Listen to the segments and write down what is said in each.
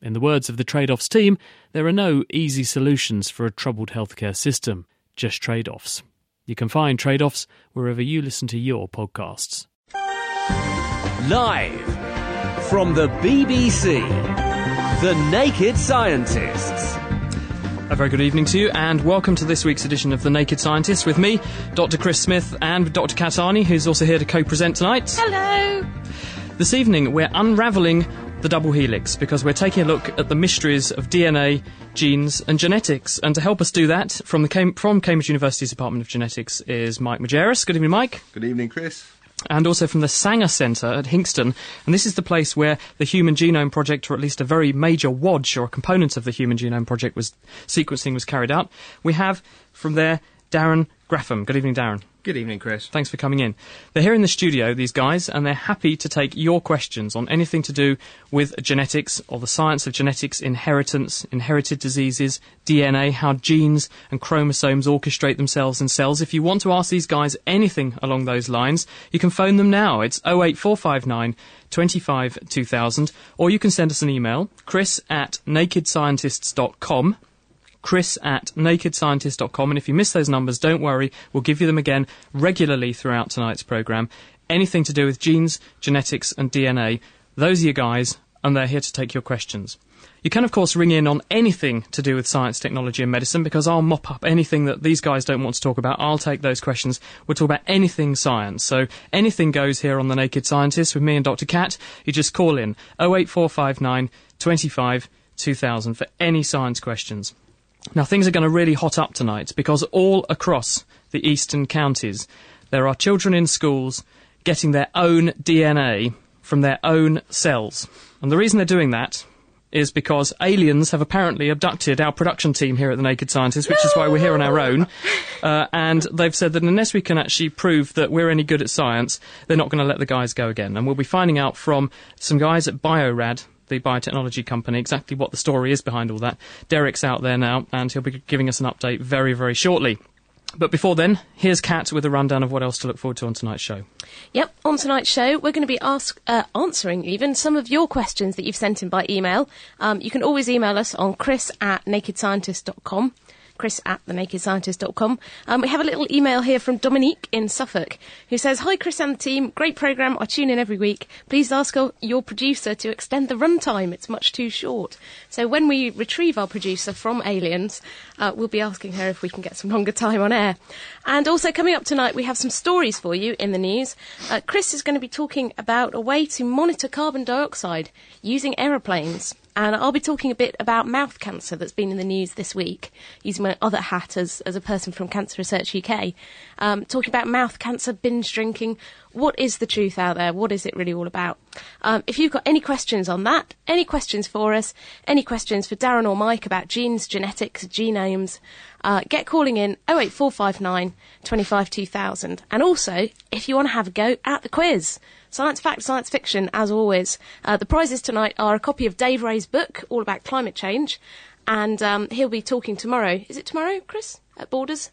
In the words of the trade offs team, there are no easy solutions for a troubled healthcare system, just trade offs. You can find trade offs wherever you listen to your podcasts. Live from the BBC, The Naked Scientists. A very good evening to you, and welcome to this week's edition of The Naked Scientists with me, Dr. Chris Smith, and Dr. Kat Arney, who's also here to co present tonight. Hello! This evening, we're unravelling the double helix because we're taking a look at the mysteries of DNA, genes, and genetics. And to help us do that, from the Cam- from Cambridge University's Department of Genetics is Mike Majerus. Good evening, Mike. Good evening, Chris. And also from the Sanger Centre at Hinxton. And this is the place where the Human Genome Project, or at least a very major wadge or a component of the Human Genome Project, was sequencing was carried out. We have from there Darren Grafham. Good evening, Darren. Good evening, Chris. Thanks for coming in. They're here in the studio, these guys, and they're happy to take your questions on anything to do with genetics or the science of genetics, inheritance, inherited diseases, DNA, how genes and chromosomes orchestrate themselves in cells. If you want to ask these guys anything along those lines, you can phone them now. It's 08459 25 2000, or you can send us an email, chris at nakedscientists.com chris at nakedscientist.com. And if you miss those numbers, don't worry, we'll give you them again regularly throughout tonight's programme. Anything to do with genes, genetics, and DNA, those are your guys, and they're here to take your questions. You can, of course, ring in on anything to do with science, technology, and medicine because I'll mop up anything that these guys don't want to talk about. I'll take those questions. We'll talk about anything science. So anything goes here on The Naked Scientist with me and Dr. Kat. You just call in 08459 25 2000 for any science questions. Now, things are going to really hot up tonight because all across the eastern counties, there are children in schools getting their own DNA from their own cells. And the reason they're doing that is because aliens have apparently abducted our production team here at the Naked Scientists, which is why we're here on our own. Uh, and they've said that unless we can actually prove that we're any good at science, they're not going to let the guys go again. And we'll be finding out from some guys at Biorad the biotechnology company, exactly what the story is behind all that. Derek's out there now, and he'll be giving us an update very, very shortly. But before then, here's Kat with a rundown of what else to look forward to on tonight's show. Yep, on tonight's show, we're going to be ask, uh, answering even some of your questions that you've sent in by email. Um, you can always email us on chris at nakedscientist.com chris at thenakedscientist.com. Um, we have a little email here from Dominique in Suffolk who says, Hi, Chris and the team. Great programme. I tune in every week. Please ask your producer to extend the runtime. It's much too short. So when we retrieve our producer from Aliens, uh, we'll be asking her if we can get some longer time on air. And also coming up tonight, we have some stories for you in the news. Uh, Chris is going to be talking about a way to monitor carbon dioxide using aeroplanes. And I'll be talking a bit about mouth cancer that's been in the news this week, using my other hat as, as a person from Cancer Research UK. Um, talking about mouth cancer, binge drinking. What is the truth out there? What is it really all about? Um, if you've got any questions on that, any questions for us, any questions for Darren or Mike about genes, genetics, genomes, uh, get calling in 08459 25 2000. And also, if you want to have a go at the quiz, Science fact, science fiction, as always. Uh, the prizes tonight are a copy of Dave Reay's book, all about climate change, and um, he'll be talking tomorrow. Is it tomorrow, Chris, at Borders?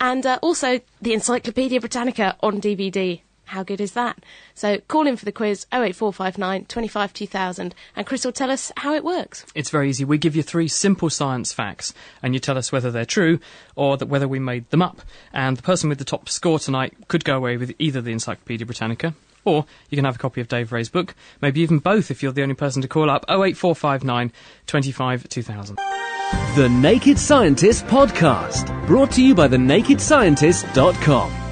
And uh, also the Encyclopedia Britannica on DVD. How good is that? So call in for the quiz 08459 25 2000 and Chris will tell us how it works. It's very easy. We give you three simple science facts and you tell us whether they're true or that whether we made them up. And the person with the top score tonight could go away with either the Encyclopedia Britannica or you can have a copy of Dave Reay's book, maybe even both if you're the only person to call up 08459 25 2000. The Naked Scientist Podcast, brought to you by thenakedscientist.com.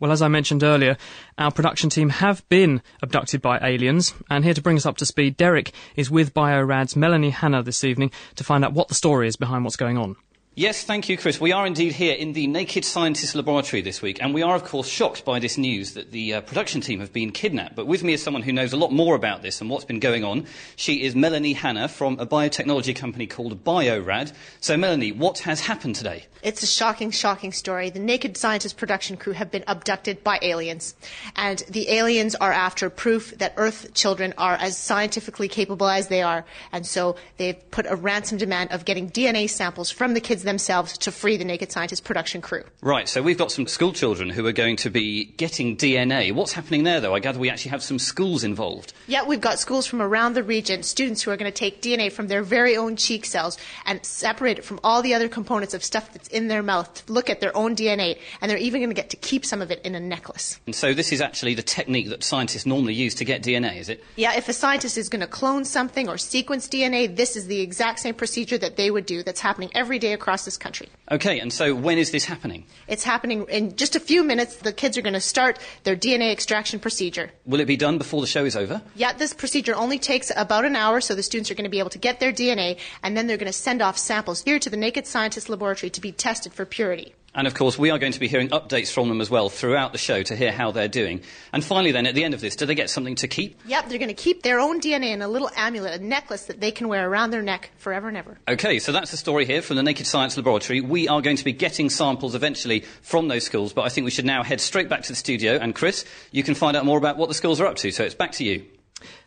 Well, as I mentioned earlier, our production team have been abducted by aliens, and here to bring us up to speed, Derek is with BioRad's Melanie Hanna this evening to find out what the story is behind what's going on. Yes, thank you, Chris. We are indeed here in the Naked Scientist Laboratory this week, and we are, of course, shocked by this news that the uh, production team have been kidnapped. But with me is someone who knows a lot more about this and what's been going on. She is Melanie Hanna from a biotechnology company called BioRad. So, Melanie, what has happened today? It's a shocking, shocking story. The Naked Scientist production crew have been abducted by aliens. And the aliens are after proof that Earth children are as scientifically capable as they are. And so they've put a ransom demand of getting DNA samples from the kids themselves to free the Naked Scientist production crew. Right, so we've got some school children who are going to be getting DNA. What's happening there, though? I gather we actually have some schools involved. Yeah, we've got schools from around the region, students who are going to take DNA from their very own cheek cells and separate it from all the other components of stuff that's in their mouth to look at their own DNA, and they're even going to get to keep some of it in a necklace. And so this is actually the technique that scientists normally use to get DNA, is it? Yeah, if a scientist is going to clone something or sequence DNA, this is the exact same procedure that they would do that's happening every day across this country. Okay, and so when is this happening? It's happening in just a few minutes. The kids are going to start their DNA extraction procedure. Will it be done before the show is over? Yeah, this procedure only takes about an hour, so the students are going to be able to get their DNA, and then they're going to send off samples here to the Naked Scientist Laboratory to be tested for purity. And of course, we are going to be hearing updates from them as well throughout the show to hear how they're doing. And finally, then, at the end of this, do they get something to keep? Yep, they're going to keep their own DNA in a little amulet, a necklace that they can wear around their neck forever and ever. Okay, so that's the story here from the Naked Science Laboratory. We are going to be getting samples eventually from those schools, but I think we should now head straight back to the studio. And Chris, you can find out more about what the schools are up to, so it's back to you.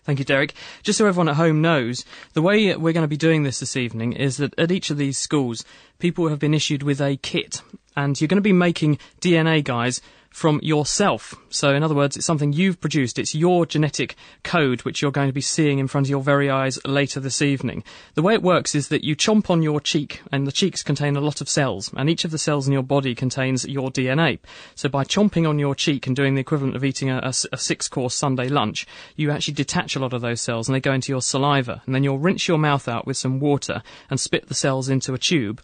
Thank you, Derek. Just so everyone at home knows, the way we're going to be doing this this evening is that at each of these schools, people have been issued with a kit, and you're going to be making DNA, guys, from yourself. So, in other words, it's something you've produced. It's your genetic code which you're going to be seeing in front of your very eyes later this evening. The way it works is that you chomp on your cheek, and the cheeks contain a lot of cells, and each of the cells in your body contains your DNA. So, by chomping on your cheek and doing the equivalent of eating a, a, a six course Sunday lunch, you actually detach a lot of those cells and they go into your saliva. And then you'll rinse your mouth out with some water and spit the cells into a tube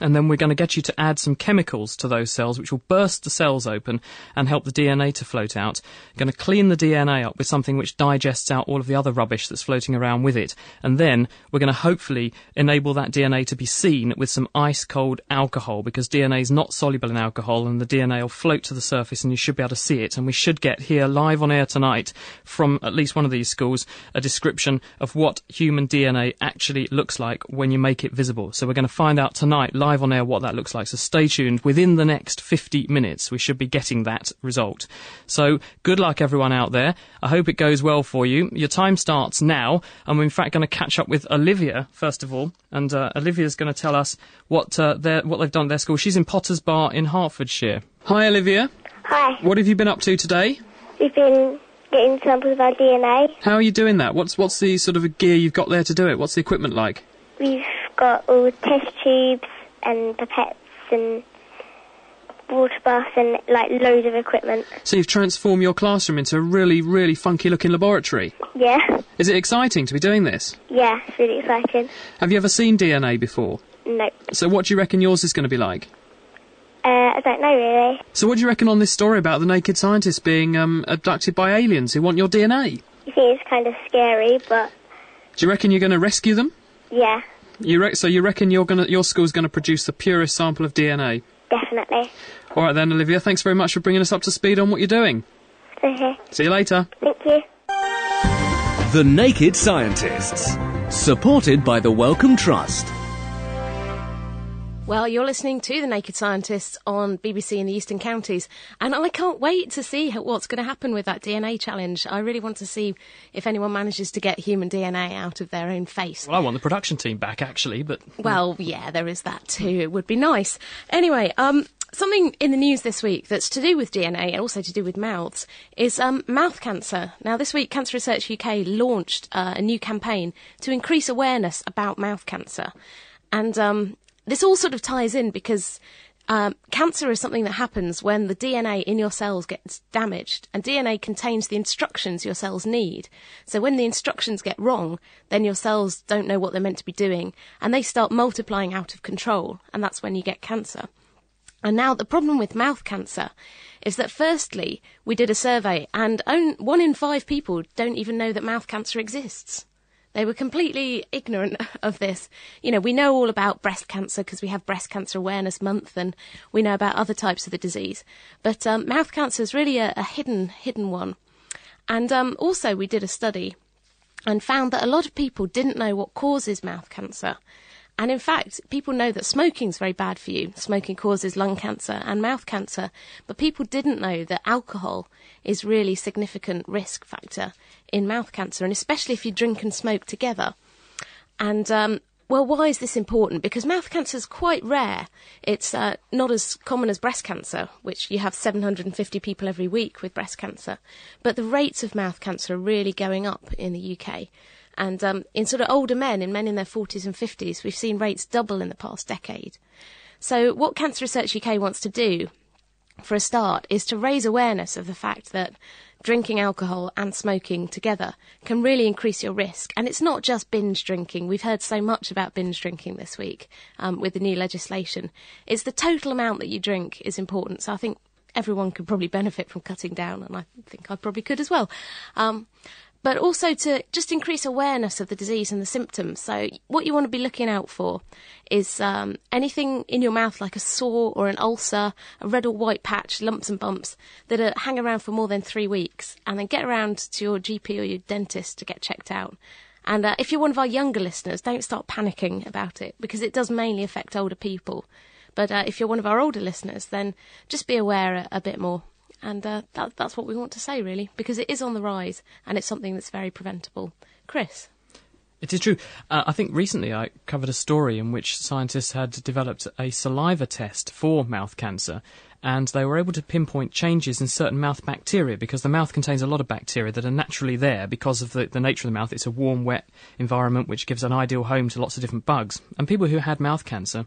and then we're going to get you to add some chemicals to those cells, which will burst the cells open and help the DNA to float out. We're going to clean the DNA up with something which digests out all of the other rubbish that's floating around with it. And then we're going to hopefully enable that DNA to be seen with some ice cold alcohol because DNA is not soluble in alcohol and the DNA will float to the surface and you should be able to see it. And we should get here live on air tonight from at least one of these schools a description of what human DNA actually looks like when you make it visible. So we're going to find out tonight live live on air what that looks like. So stay tuned. Within the next 50 minutes, we should be getting that result. So good luck, everyone out there. I hope it goes well for you. Your time starts now, and we're in fact going to catch up with Olivia first of all, and uh, Olivia's going to tell us what uh, what they've done at their school. She's in Potters Bar in Hertfordshire. Hi, Olivia. Hi. What have you been up to today? We've been getting samples of our DNA. How are you doing that? What's what's the sort of gear you've got there to do it? What's the equipment like? We've got all test tubes and pipettes and water baths and like loads of equipment. So you've transformed your classroom into a really, really funky looking laboratory. Yeah, Is it exciting to be doing this? yeah, it's really exciting. Have you ever seen DNA before? No, So what do you reckon yours is going to be like? uh, I don't know really. So what do you reckon on this story about the naked scientists being um, abducted by aliens who want your DNA? You think it's kind of scary, but Do you reckon you're going to rescue them? yeah, You re- so you reckon you're gonna, your school's going to produce the purest sample of DNA? definitely. All right then, Olivia. Thanks very much for bringing us up to speed on what you're doing. Okay, See you later. thank you. The Naked Scientists. Supported by the Wellcome Trust. Well, you're listening to The Naked Scientists on BBC in the Eastern Counties, and I can't wait to see what's going to happen with that DNA challenge. I really want to see if anyone manages to get human DNA out of their own face. Well, I want the production team back actually, but Well, yeah, there is that too. It would be nice. Anyway, um, something in the news this week that's to do with DNA and also to do with mouths is um, mouth cancer. Now, this week, Cancer Research UK launched uh, a new campaign to increase awareness about mouth cancer, and um, this all sort of ties in because Um, cancer is something that happens when the DNA in your cells gets damaged, and DNA contains the instructions your cells need. So when the instructions get wrong, then your cells don't know what they're meant to be doing, and they start multiplying out of control, and that's when you get cancer. And now the problem with mouth cancer is that firstly, we did a survey and on, one in five people don't even know that mouth cancer exists. They were completely ignorant of this. You know, we know all about breast cancer because we have Breast Cancer Awareness Month and we know about other types of the disease. But um, mouth cancer is really a, a, hidden, hidden one. And um, also, we did a study and found that a lot of people didn't know what causes mouth cancer. And in fact, people know that smoking is very bad for you. Smoking causes lung cancer and mouth cancer. But people didn't know that alcohol is really significant risk factor in mouth cancer, and especially if you drink and smoke together. And um, well, why is this important? Because mouth cancer is quite rare. It's uh, not as common as breast cancer, which you have 750 people every week with breast cancer. But the rates of mouth cancer are really going up in the UK. And um, in sort of older men, in men in their 40s and 50s, we've seen rates double in the past decade. So, what Cancer Research UK wants to do, for a start, is to raise awareness of the fact that drinking alcohol and smoking together can really increase your risk. And it's not just binge drinking. We've heard so much about binge drinking this week um, with the new legislation. It's the total amount that you drink is important. So I think everyone could probably benefit from cutting down, and I think I probably could as well. Um, but also to just increase awareness of the disease and the symptoms. So, what you want to be looking out for is um, anything in your mouth like a sore or an ulcer, a red or white patch, lumps and bumps that are, hang around for more than three weeks, and then get around to your GP or your dentist to get checked out. And uh, if you're one of our younger listeners, don't start panicking about it because it does mainly affect older people. But uh, if you're one of our older listeners, then just be aware a, a bit more and uh, that, that's what we want to say, really, because it is on the rise and it's something that's very preventable. Chris? It is true. Uh, I think recently I covered a story in which scientists had developed a saliva test for mouth cancer, and they were able to pinpoint changes in certain mouth bacteria because the mouth contains a lot of bacteria that are naturally there because of the, the nature of the mouth. It's a warm, wet environment which gives an ideal home to lots of different bugs. And people who had mouth cancer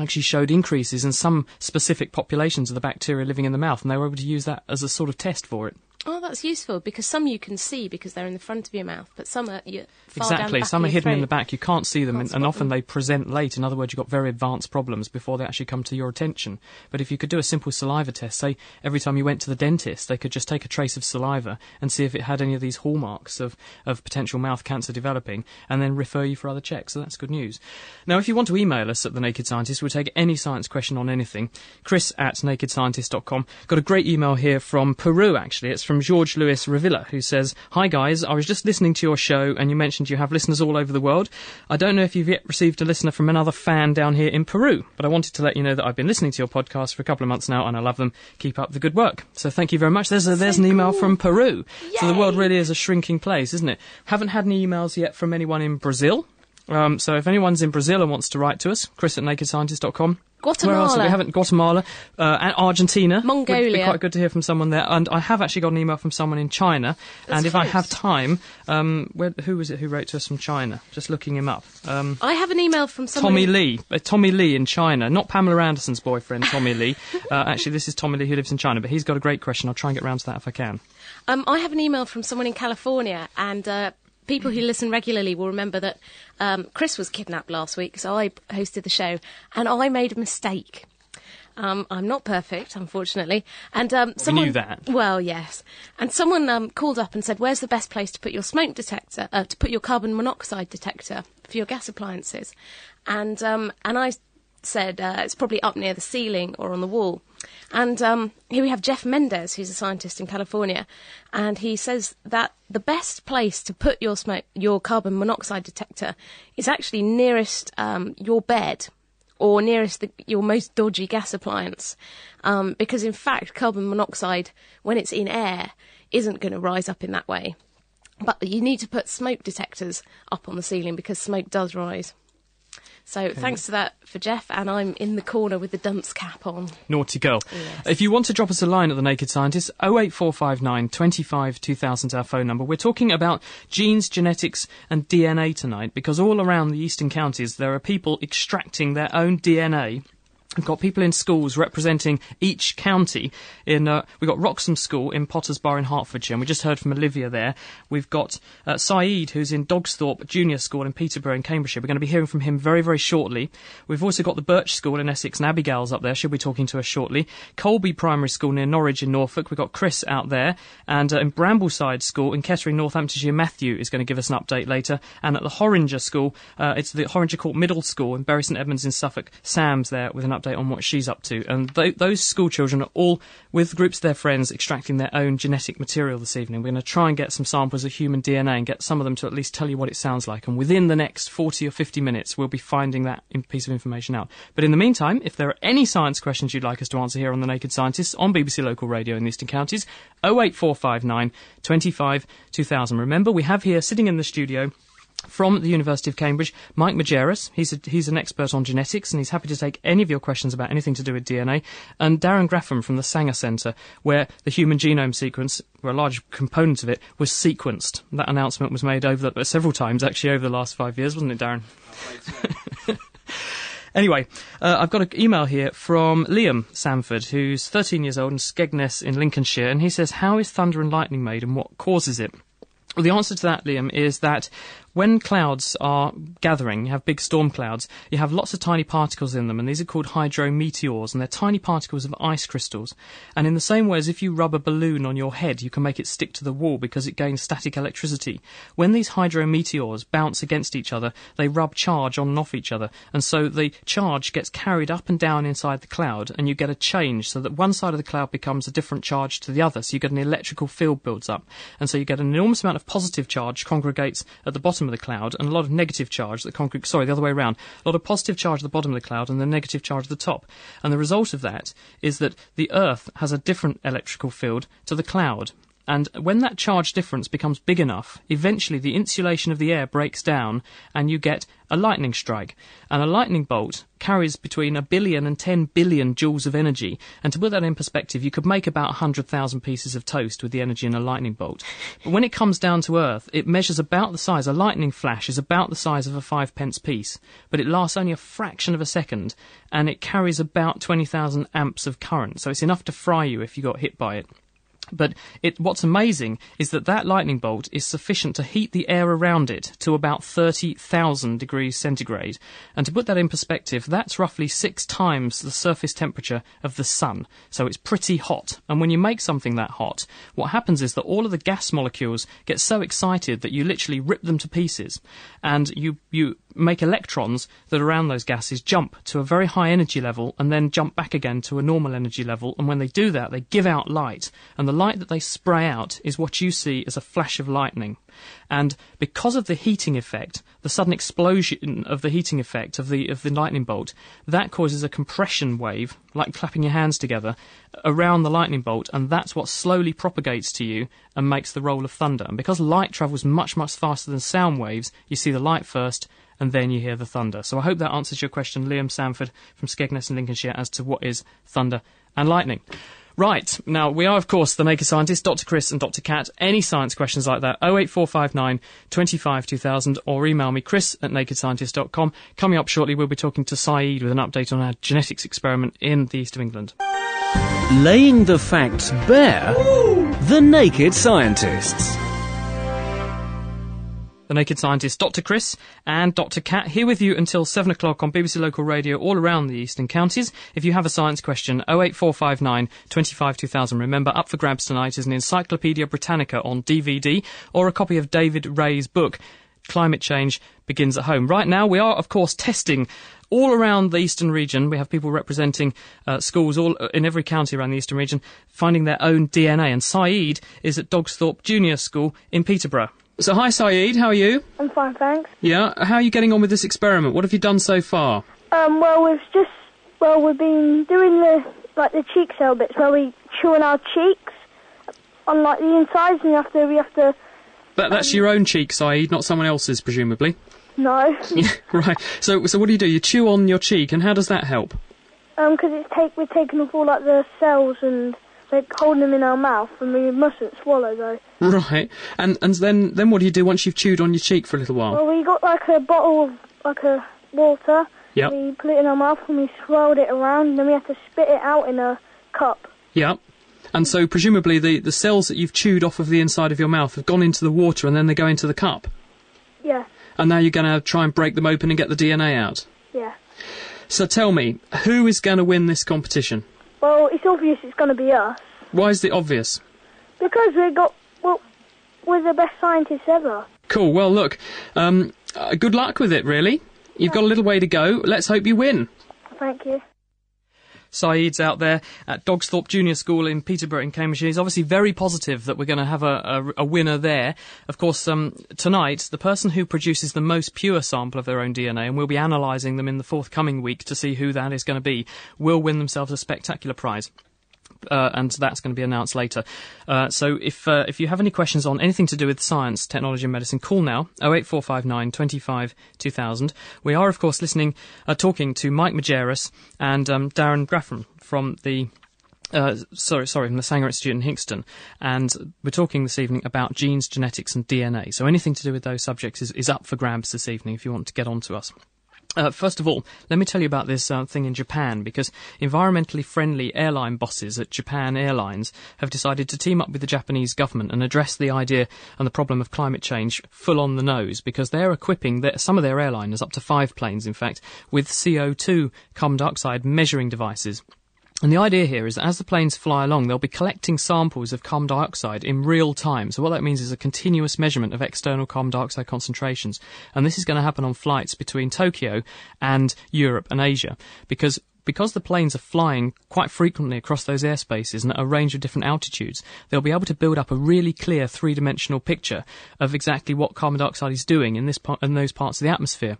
actually showed increases in some specific populations of the bacteria living in the mouth, and they were able to use that as a sort of test for it. Oh, that's useful because some you can see because they're in the front of your mouth, but some are you exactly. some are hidden in the back. You can't see them, Can't and, and often them. they present late. In other words, you've got very advanced problems before they actually come to your attention. But if you could do a simple saliva test, say every time you went to the dentist, they could just take a trace of saliva and see if it had any of these hallmarks of, of potential mouth cancer developing, and then refer you for other checks. So that's good news. Now, if you want to email us at the Naked Scientist, we'll take any science question on anything. Chris at nakedscientist.com. Got a great email here from Peru. Actually, it's from George Lewis Revilla, who says, Hi guys, I was just listening to your show and you mentioned you have listeners all over the world. I don't know if you've yet received a listener from another fan down here in Peru, but I wanted to let you know that I've been listening to your podcast for a couple of months now and I love them. Keep up the good work. So thank you very much. There's, a, there's an email from Peru. So the world really is a shrinking place, isn't it? Haven't had any emails yet from anyone in Brazil. Um, so if anyone's in Brazil and wants to write to us, chris at nakedscientist.com. Where else? have Guatemala. We haven't Guatemala, uh, and Argentina. Mongolia. Would be quite good to hear from someone there. And I have actually got an email from someone in China. and if I have time, um, where, who was it who wrote to us from China? Just looking him up. Um, I have an email from someone. Tommy in- Lee, uh, Tommy Lee in China, not Pamela Anderson's boyfriend, Tommy Lee. Uh, actually, this is Tommy Lee who lives in China, but he's got a great question. I'll try and get round to that if I can. Um, I have an email from someone in California, and uh, people who listen regularly will remember that um, Chris was kidnapped last week, so I hosted the show, and I made a mistake. Um, I'm not perfect, unfortunately, and um, someone knew that. Well, yes, and someone um, called up and said, "Where's the best place to put your smoke detector? Uh, to put your carbon monoxide detector for your gas appliances?" And um, and I said uh, it's probably up near the ceiling or on the wall. And um, here we have Jeff Mendez, who's a scientist in California, and he says that the best place to put your smoke, your carbon monoxide detector is actually nearest um, your bed or nearest the, your most dodgy gas appliance, um, because in fact carbon monoxide, when it's in air, isn't going to rise up in that way. But you need to put smoke detectors up on the ceiling because smoke does rise. So thanks to that for Jeff, and I'm in the corner with the dunce cap on. Naughty girl. If you want to drop us a line at The Naked Scientist, 08459 25 2000 is our phone number. We're talking about genes, genetics, and DNA tonight because all around the eastern counties there are people extracting their own DNA We've got people in schools representing each county. In uh, we've got Wroxham School in Potters Bar in Hertfordshire, and we just heard from Olivia there. We've got uh, Saeed, who's in Dogsthorpe Junior School in Peterborough in Cambridgeshire. We're going to be hearing from him very, very shortly. We've also got the Birch School in Essex, and Abigail's up there. She'll be talking to us shortly. Colby Primary School near Norwich in Norfolk. We've got Chris out there, and uh, in Brambleside School in Kettering, Northamptonshire, Matthew is going to give us an update later. And at the Horringer School, uh, it's the Horringer Court Middle School in Bury St Edmunds in Suffolk. Sam's there with an update on what she's up to. And th- those school children are all with groups of their friends extracting their own genetic material this evening. We're going to try and get some samples of human DNA and get some of them to at least tell you what it sounds like. And within the next 40 or 50 minutes, we'll be finding that piece of information out. But in the meantime, if there are any science questions you'd like us to answer here on The Naked Scientists on BBC Local Radio in the Eastern Counties, 08459 25 2000. Remember, we have here sitting in the studio from the University of Cambridge, Mike Majerus. He's, a, he's an expert on genetics and he's happy to take any of your questions about anything to do with DNA. And Darren Grafham from the Sanger Centre, where the human genome sequence, where a large component of it, was sequenced. That announcement was made over the, several times actually over the last five years, wasn't it, Darren? Anyway, uh, I've got an email here from Liam Sanford, who's 13 years old in Skegness in Lincolnshire, and he says, How is thunder and lightning made and what causes it? Well, the answer to that, Liam, is that when clouds are gathering, you have big storm clouds, you have lots of tiny particles in them, and these are called hydrometeors, and they're tiny particles of ice crystals. And in the same way as if you rub a balloon on your head, you can make it stick to the wall because it gains static electricity. When these hydrometeors bounce against each other, they rub charge on and off each other, and so the charge gets carried up and down inside the cloud, and you get a change so that one side of the cloud becomes a different charge to the other, so you get an electrical field builds up. And so you get an enormous amount of positive charge congregates at the bottom of the cloud and a lot of negative charge that congregates, sorry, the other way around. A lot of positive charge at the bottom of the cloud and the negative charge at the top. And the result of that is that the Earth has a different electrical field to the cloud. And when that charge difference becomes big enough, eventually the insulation of the air breaks down and you get a lightning strike. And a lightning bolt carries between a billion and 10 billion joules of energy. And to put that in perspective, you could make about 100,000 pieces of toast with the energy in a lightning bolt. But when it comes down to Earth, it measures about the size, a lightning flash is about the size of a five pence piece. But it lasts only a fraction of a second and it carries about 20,000 amps of current. So it's enough to fry you if you got hit by it. But it, what's amazing is that that lightning bolt is sufficient to heat the air around it to about 30,000 degrees centigrade. And to put that in perspective, that's roughly six times the surface temperature of the sun. So it's pretty hot. And when you make something that hot, what happens is that all of the gas molecules get so excited that you literally rip them to pieces. And you, you make electrons that around those gases jump to a very high energy level and then jump back again to a normal energy level. And when they do that, they give out light. And the light that they spray out is what you see as a flash of lightning. And because of the heating effect, the sudden explosion of the heating effect of the of the lightning bolt, that causes a compression wave, like clapping your hands together, around the lightning bolt, and that's what slowly propagates to you and makes the roll of thunder. And because light travels much much faster than sound waves, you see the light first, and then you hear the thunder. So I hope that answers your question, Liam Sanford from Skegness in Lincolnshire, as to what is thunder and lightning. Right, now we are, of course, the Naked Scientists, Dr. Chris and Dr. Kat. Any science questions like that, 08459 25 2000, or email me, chris at nakedscientist.com. Coming up shortly, we'll be talking to Saeed with an update on our genetics experiment in the east of England. Laying the facts bare, the Naked Scientists. The Naked Scientists, Dr. Chris and Dr. Kat, here with you until 7 o'clock on BBC Local Radio all around the eastern counties. If you have a science question, 08459 25 2000. Remember, up for grabs tonight is an Encyclopedia Britannica on DVD or a copy of David Reay's book, Climate Change Begins at Home. Right now, we are, of course, testing all around the eastern region. We have people representing uh, schools all in every county around the eastern region, finding their own DNA. And Saeed is at Dogsthorpe Junior School in Peterborough. So, hi Saeed, how are you? I'm fine, thanks. Yeah, how are you getting on with this experiment? What have you done so far? Um, well, we've just, well, we've been doing the, like, the cheek cell bits where we chew on our cheeks on, like, the insides and you have to, we have to, That, that's your own cheek, Saeed, not someone else's, presumably. no, right. So, so what do you do? You chew on your cheek, and how does that help? um, because it's take, we're taking off all, like, the cells and, like, holding them in our mouth and we mustn't swallow, though. Right. And and then then what do you do once you've chewed on your cheek for a little while? Well, we got, like, a bottle of, like, a water Yep. We put it in our mouth and we swirled it around, and then we had to spit it out in a cup. Yeah. And so presumably the, the cells that you've chewed off of the inside of your mouth have gone into the water and then they go into the cup. Yeah, And now you're going to try and break them open and get the DNA out. yeah. So tell me, who is going to win this competition? Well, it's obvious it's going to be us Why is it obvious? because we got well, we're the best scientists ever. Cool. Well, look, um, uh, good luck with it, really. You've got a little way to go. Let's hope you win. Thank you. Saeed's out there at Dogsthorpe Junior School in Peterborough in Cambridgeshire. He's obviously very positive that we're going to have a, a, a winner there. Of course, um, tonight, the person who produces the most pure sample of their own DNA, and we'll be analysing them in the forthcoming week to see who that is going to be, will win themselves a spectacular prize. Uh, and that's going to be announced later. Uh, so if uh, if you have any questions on anything to do with science, technology, and medicine, call now 08459 25 2000. We are of course listening, uh, talking to Mike Majerus and um, Darren Grafham from the. Uh, sorry, sorry, from the Sanger Institute in Hinxton, and we're talking this evening about genes, genetics, and DNA. So anything to do with those subjects is, is up for grabs this evening. If you want to get on to us. Uh, first of all, let me tell you about this uh, thing in Japan because environmentally friendly airline bosses at Japan Airlines have decided to team up with the Japanese government and address the idea and the problem of climate change full on the nose because they're equipping their, some of their airliners, up to five planes in fact, with CO2 carbon dioxide measuring devices. And the idea here is that as the planes fly along, they'll be collecting samples of carbon dioxide in real time. So what that means is a continuous measurement of external carbon dioxide concentrations. And this is going to happen on flights between Tokyo and Europe and Asia because because the planes are flying quite frequently across those airspaces and at a range of different altitudes, they'll be able to build up a really clear three-dimensional picture of exactly what carbon dioxide is doing in this part, in those parts of the atmosphere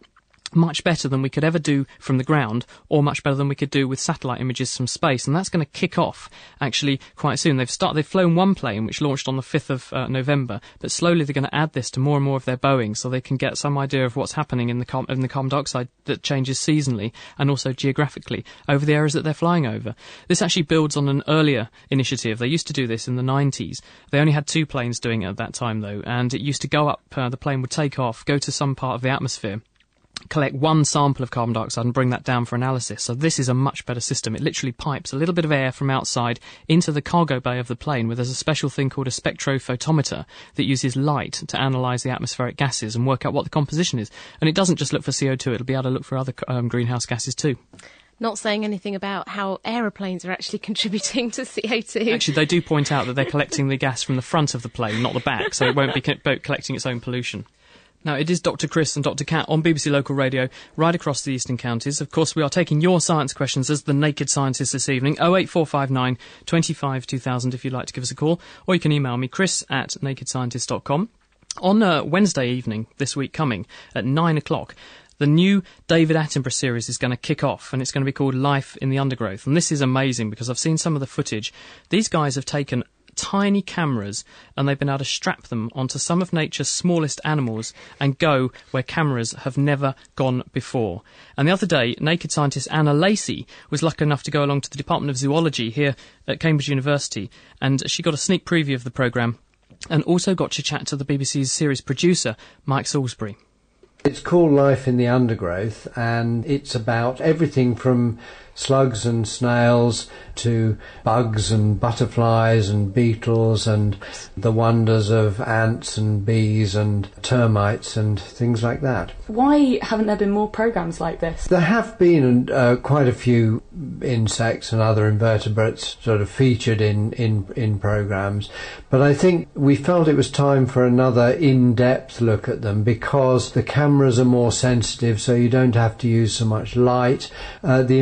much better than we could ever do from the ground, or much better than we could do with satellite images from space. And that's going to kick off actually quite soon. They've started, they've flown one plane which launched on the 5th of uh, November, but slowly they're going to add this to more and more of their Boeing, so they can get some idea of what's happening in the car- in the carbon dioxide that changes seasonally and also geographically over the areas that they're flying over. This actually builds on an earlier initiative. They used to do this in the 90s. They only had two planes doing it at that time though, and it used to go up. Uh, the plane would take off, go to some part of the atmosphere collect one sample of carbon dioxide and bring that down for analysis. So this is a much better system. It literally pipes a little bit of air from outside into the cargo bay of the plane where there's a special thing called a spectrophotometer that uses light to analyse the atmospheric gases and work out what the composition is. And it doesn't just look for CO2, it'll be able to look for other um, greenhouse gases too. Not saying anything about how aeroplanes are actually contributing to CO2. Actually, they do point out that they're collecting the gas from the front of the plane, not the back, so it won't be co- collecting its own pollution. Now, it is Dr. Chris and Dr. Kat on BBC Local Radio, right across the eastern counties. Of course, we are taking your science questions as the naked scientists this evening. 08459 25 2000 if you'd like to give us a call, or you can email me, chris at nakedscientist.com. On uh, Wednesday evening, this week coming, at 9 o'clock, the new David Attenborough series is going to kick off, and it's going to be called Life in the Undergrowth. And this is amazing because I've seen some of the footage. These guys have taken tiny cameras and they've been able to strap them onto some of nature's smallest animals and go where cameras have never gone before. And the other day, naked scientist Anna Lacey was lucky enough to go along to the Department of Zoology here at Cambridge University and she got a sneak preview of the programme and also got to chat to the BBC's series producer, Mike Salisbury. It's called Life in the Undergrowth, and it's about everything from slugs and snails to bugs and butterflies and beetles and the wonders of ants and bees and termites and things like that. Why haven't there been more programs like this? There have been uh, quite a few insects and other invertebrates sort of featured in, in, in programs, but I think we felt it was time for another in-depth look at them because the cameras are more sensitive so you don't have to use so much light. Uh, the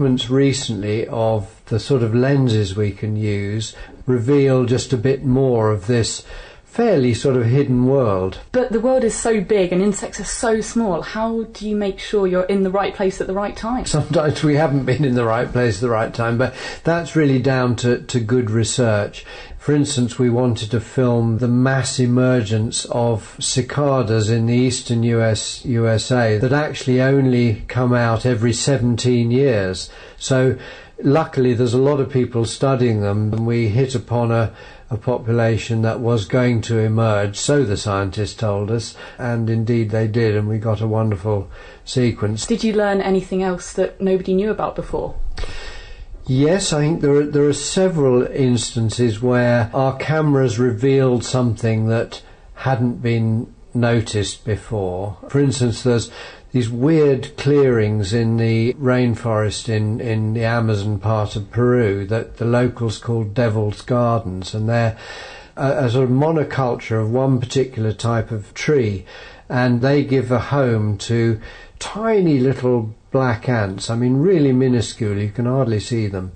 improvements recently of the sort of lenses we can use reveal just a bit more of this fairly sort of hidden world. But the world is so big and insects are so small. How do you make sure you're in the right place at the right time? Sometimes we haven't been in the right place at the right time, but that's really down to, to good research. For instance, we wanted to film the mass emergence of cicadas in the eastern US, USA that actually only come out every 17 years. So luckily there's a lot of people studying them and we hit upon a, a population that was going to emerge, so the scientists told us, and indeed they did, and we got a wonderful sequence. Did you learn anything else that nobody knew about before? Yes, I think there are, there are several instances where our cameras revealed something that hadn't been noticed before. For instance, there's these weird clearings in the rainforest in, in the Amazon part of Peru that the locals call Devil's Gardens, and they're a, a sort of monoculture of one particular type of tree, and they give a home to tiny little black ants. I mean, really minuscule. You can hardly see them.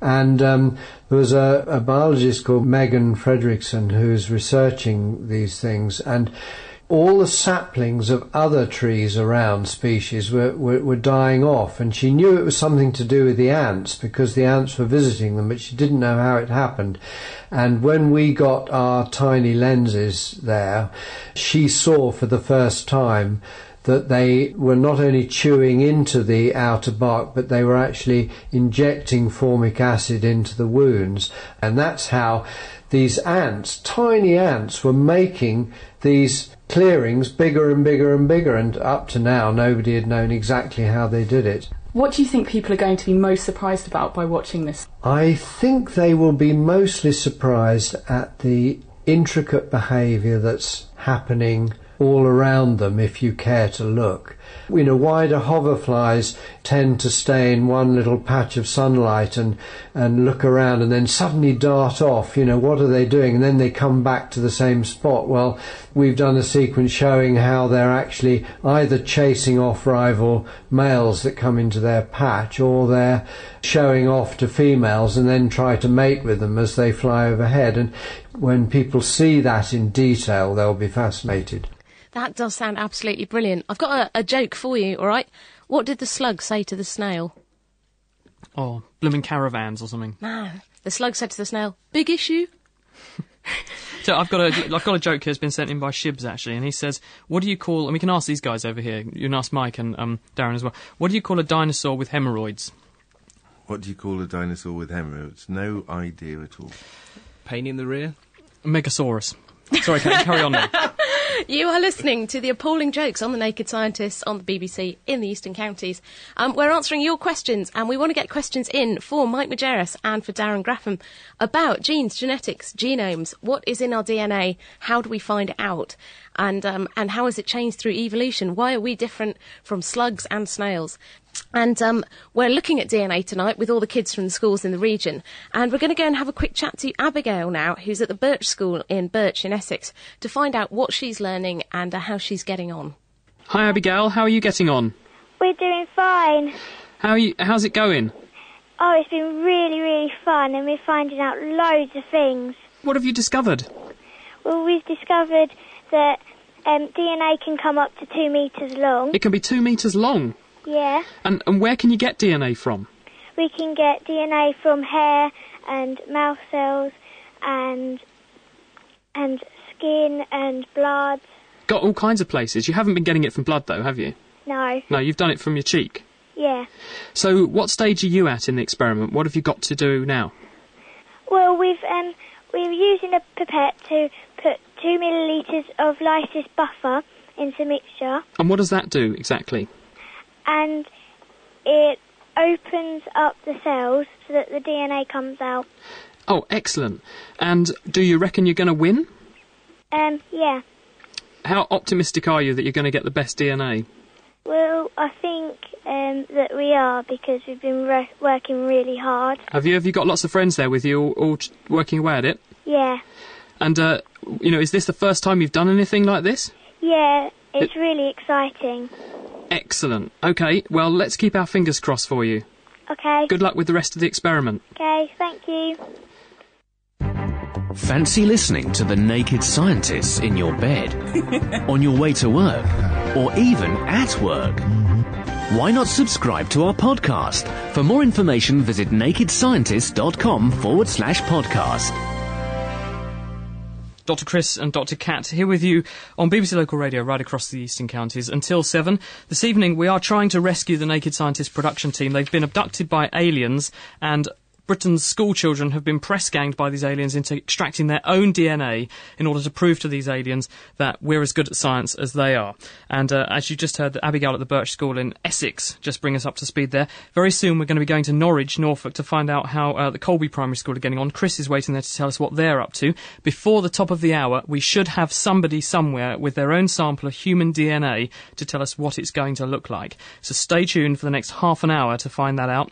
And um, there was a, a biologist called Megan Frederickson who's researching these things, and all the saplings of other trees around species were, were, were, dying off, and she knew it was something to do with the ants because the ants were visiting them, but she didn't know how it happened. And when we got our tiny lenses there, she saw for the first time that they were not only chewing into the outer bark, but they were actually injecting formic acid into the wounds. And that's how these ants, tiny ants, were making these clearings bigger and bigger and bigger. And up to now, nobody had known exactly how they did it. What do you think people are going to be most surprised about by watching this? I think they will be mostly surprised at the intricate behaviour that's happening all around them if you care to look. You know, why do hoverflies tend to stay in one little patch of sunlight and, and look around and then suddenly dart off? You know, what are they doing? And then they come back to the same spot. Well, we've done a sequence showing how they're actually either chasing off rival males that come into their patch or they're showing off to females and then try to mate with them as they fly overhead. And when people see that in detail, they'll be fascinated. That does sound absolutely brilliant. I've got a, a joke for you, all right? What did the slug say to the snail? Oh, blooming caravans or something. No. The slug said to the snail, big issue. So I've got a I've got a joke here that's been sent in by Shibs actually, and he says, "What do you call?" And we can ask these guys over here. You can ask Mike and um, Darren as well. What do you call a dinosaur with hemorrhoids? What do you call a dinosaur with hemorrhoids? No idea at all. Pain in the rear? Megasaurus. Sorry, Kate, carry on now. You are listening to the appalling jokes on the Naked Scientists on the BBC in the Eastern Counties. Um, we're answering your questions, and we want to get questions in for Mike Majerus and for Darren Grafham about genes, genetics, genomes. What is in our DNA? How do we find it out? And um, and how has it changed through evolution? Why are we different from slugs and snails? And um, we're looking at DNA tonight with all the kids from the schools in the region. And we're going to go and have a quick chat to Abigail now, who's at the Birch School in Birch in Essex, to find out what she's learning and uh, how she's getting on. Hi, Abigail. How are you getting on? We're doing fine. How are you, how's it going? Oh, it's been really, really fun, and we're finding out loads of things. What have you discovered? Well, we've discovered that um, DNA can come up to two metres long. It can be two metres long. Yeah. And, and where can you get DNA from? We can get DNA from hair and mouth cells and and skin and blood. Got all kinds of places. You haven't been getting it from blood, though, have you? No. No, you've done it from your cheek. Yeah. So, what stage are you at in the experiment? What have you got to do now? Well, we've um we're using a pipette to put two millilitres of lysis buffer into the mixture, And what does that do exactly? And it opens up the cells so that the DNA comes out. Oh, excellent. And do you reckon you're going to win? Um, yeah. How optimistic are you that you're going to get the best DNA? Well, I think um, that we are because we've been re- working really hard. Have you have you got lots of friends there with you, all, all working away at it? Yeah. And uh, you know, is this the first time you've done anything like this? Yeah, it's really exciting. Excellent. Okay, well, let's keep our fingers crossed for you. Okay. Good luck with the rest of the experiment. Okay, thank you. Fancy listening to The Naked Scientists in your bed, on your way to work, or even at work? Why not subscribe to our podcast? For more information, visit nakedscientist.com forward slash podcast. Dr. Chris and Dr. Kat here with you on BBC Local Radio right across the Eastern Counties until 7. This evening we are trying to rescue the Naked Scientist production team. They've been abducted by aliens and Britain's school children have been press ganged by these aliens into extracting their own DNA in order to prove to these aliens that we're as good at science as they are. And uh, as you just heard, Abigail at the Birch School in Essex just bring us up to speed there. Very soon we're going to be going to Norwich, Norfolk, to find out how uh, the Colby Primary School are getting on. Chris is waiting there to tell us what they're up to. Before the top of the hour, we should have somebody somewhere with their own sample of human DNA to tell us what it's going to look like. So stay tuned for the next half an hour to find that out.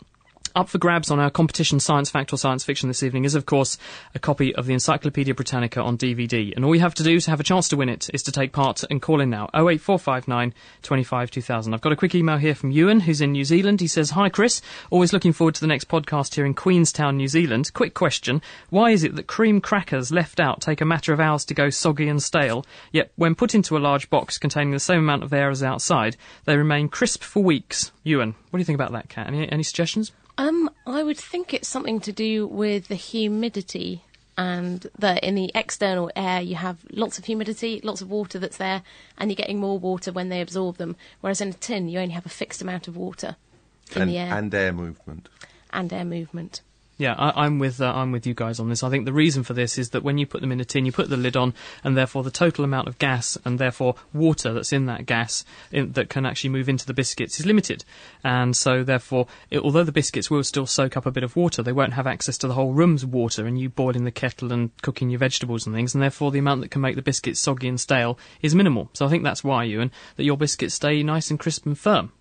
Up for grabs on our competition Science Fact or Science Fiction this evening is, of course, a copy of the Encyclopaedia Britannica on DVD. And all you have to do to have a chance to win it is to take part and call in now 08459 25 2000. I've got a quick email here from Ewan, who's in New Zealand. He says, Hi, Chris. Always looking forward to the next podcast here in Queenstown, New Zealand. Quick question Why is it that cream crackers left out take a matter of hours to go soggy and stale, yet when put into a large box containing the same amount of air as outside, they remain crisp for weeks? Ewan, what do you think about that, Kat? Any, any suggestions? Um, I would think it's something to do with the humidity and that in the external air you have lots of humidity, lots of water that's there, and you're getting more water when they absorb them. Whereas in a tin, you only have a fixed amount of water in and, the air and air movement. and air movement. Yeah, I, I'm with uh, I'm with you guys on this. I think the reason for this is that when you put them in a tin, you put the lid on, and therefore the total amount of gas and therefore water that's in that gas in, that can actually move into the biscuits is limited, and so therefore, it, although the biscuits will still soak up a bit of water, they won't have access to the whole room's water, and you boiling the kettle and cooking your vegetables and things, and therefore the amount that can make the biscuits soggy and stale is minimal. So I think that's why, Ewan, that your biscuits stay nice and crisp and firm.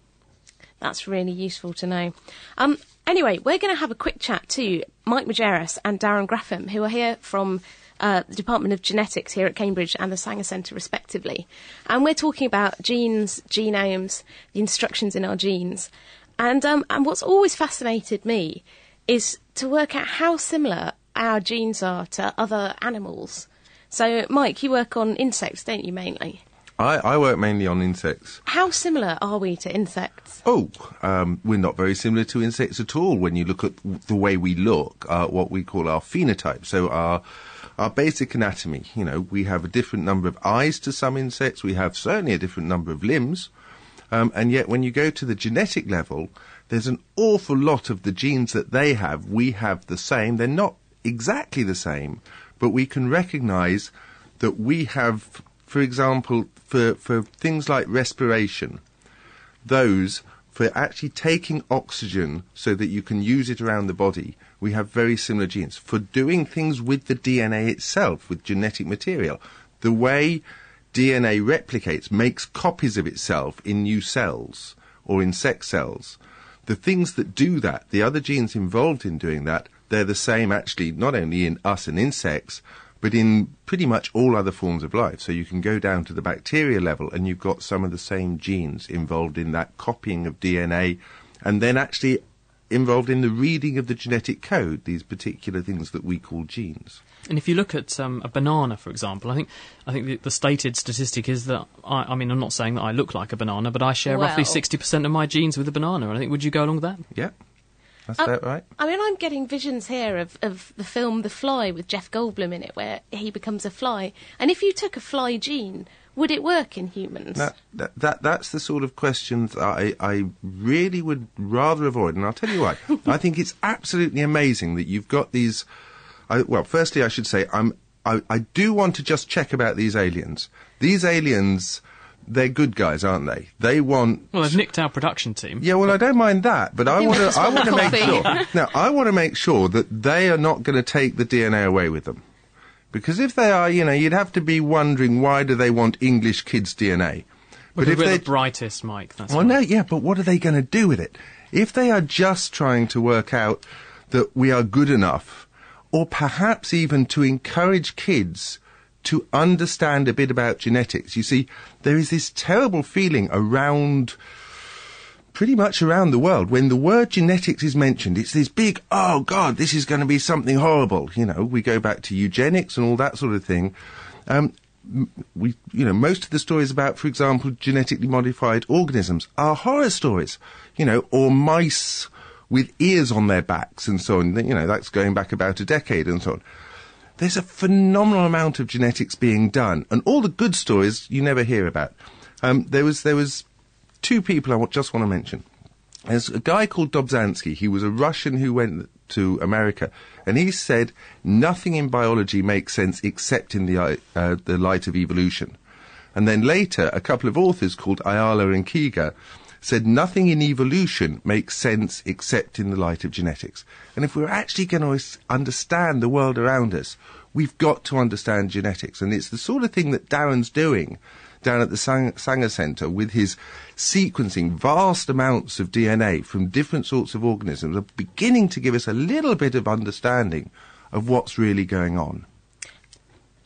That's really useful to know. Um, anyway, we're going to have a quick chat to Mike Majerus and Darren Grafham, who are here from uh, the Department of Genetics here at Cambridge and the Sanger Centre, respectively. And we're talking about genes, genomes, the instructions in our genes. And, um, and what's always fascinated me is to work out how similar our genes are to other animals. So, Mike, you work on insects, don't you, mainly? I, I work mainly on insects. How similar are we to insects? Oh, um, we're not very similar to insects at all when you look at the way we look, uh, what we call our phenotype. So our our basic anatomy. You know, we have a different number of eyes to some insects. We have certainly a different number of limbs. Um, and yet, when you go to the genetic level, there's an awful lot of the genes that they have. We have the same. They're not exactly the same, but we can recognize that we have, for example, for, for things like respiration, those for actually taking oxygen so that you can use it around the body, we have very similar genes. For doing things with the DNA itself, with genetic material, the way DNA replicates, makes copies of itself in new cells or in sex cells. The things that do that, the other genes involved in doing that, they're the same actually not only in us and insects, but in pretty much all other forms of life. So you can go down to the bacteria level and you've got some of the same genes involved in that copying of DNA and then actually involved in the reading of the genetic code, these particular things that we call genes. And if you look at um, a banana, for example, I think I think the, the stated statistic is that I, I mean I'm not saying that I look like a banana, but I share roughly sixty percent of my genes with a banana. And I think would you go along with that? Yeah. That's Um, that right? I mean, I'm getting visions here of, of the film The Fly with Jeff Goldblum in it, where he becomes a fly. And if you took a fly gene, would it work in humans? That, that, that, that's the sort of questions that I, I really would rather avoid, and I'll tell you why. I think it's absolutely amazing that you've got these. I, well, firstly, I should say I'm, I, I do want to just check about these aliens. These aliens, they're good guys, aren't they? They want. Well, they've nicked our production team. Yeah, well, I don't mind that, but I want to. I want want to make sure. Now, I want to make sure that they are not going to take the DNA away with them, because if they are, you know, you'd have to be wondering why do they want English kids' DNA. But if we're they the brightest, Mike, that's well, no, yeah, but what are they going to do with it? If they are just trying to work out that we are good enough, or perhaps even to encourage kids to understand a bit about genetics, you see, there is this terrible feeling around pretty much around the world. When the word genetics is mentioned it's this big oh god this is going to be something horrible. You know we go back to eugenics and all that sort of thing. Um, we, you know, most of the stories about, for example, genetically modified organisms are horror stories, you know, or mice with ears on their backs and so on. You know, that's going back about a decade and so on. There's a phenomenal amount of genetics being done, and all the good stories you never hear about. Um, there was there was two people I just want to mention. There's a guy called Dobzhansky. He was a Russian who went to America, and he said nothing in biology makes sense except in the uh, the light of evolution. And then later, a couple of authors called Ayala and Kiger said nothing in evolution makes sense except in the light of genetics. And if we're actually going to understand the world around us, we've got to understand genetics. And it's the sort of thing that Darren's doing down at the Sanger Centre with his sequencing vast amounts of DNA from different sorts of organisms, are beginning to give us a little bit of understanding of what's really going on.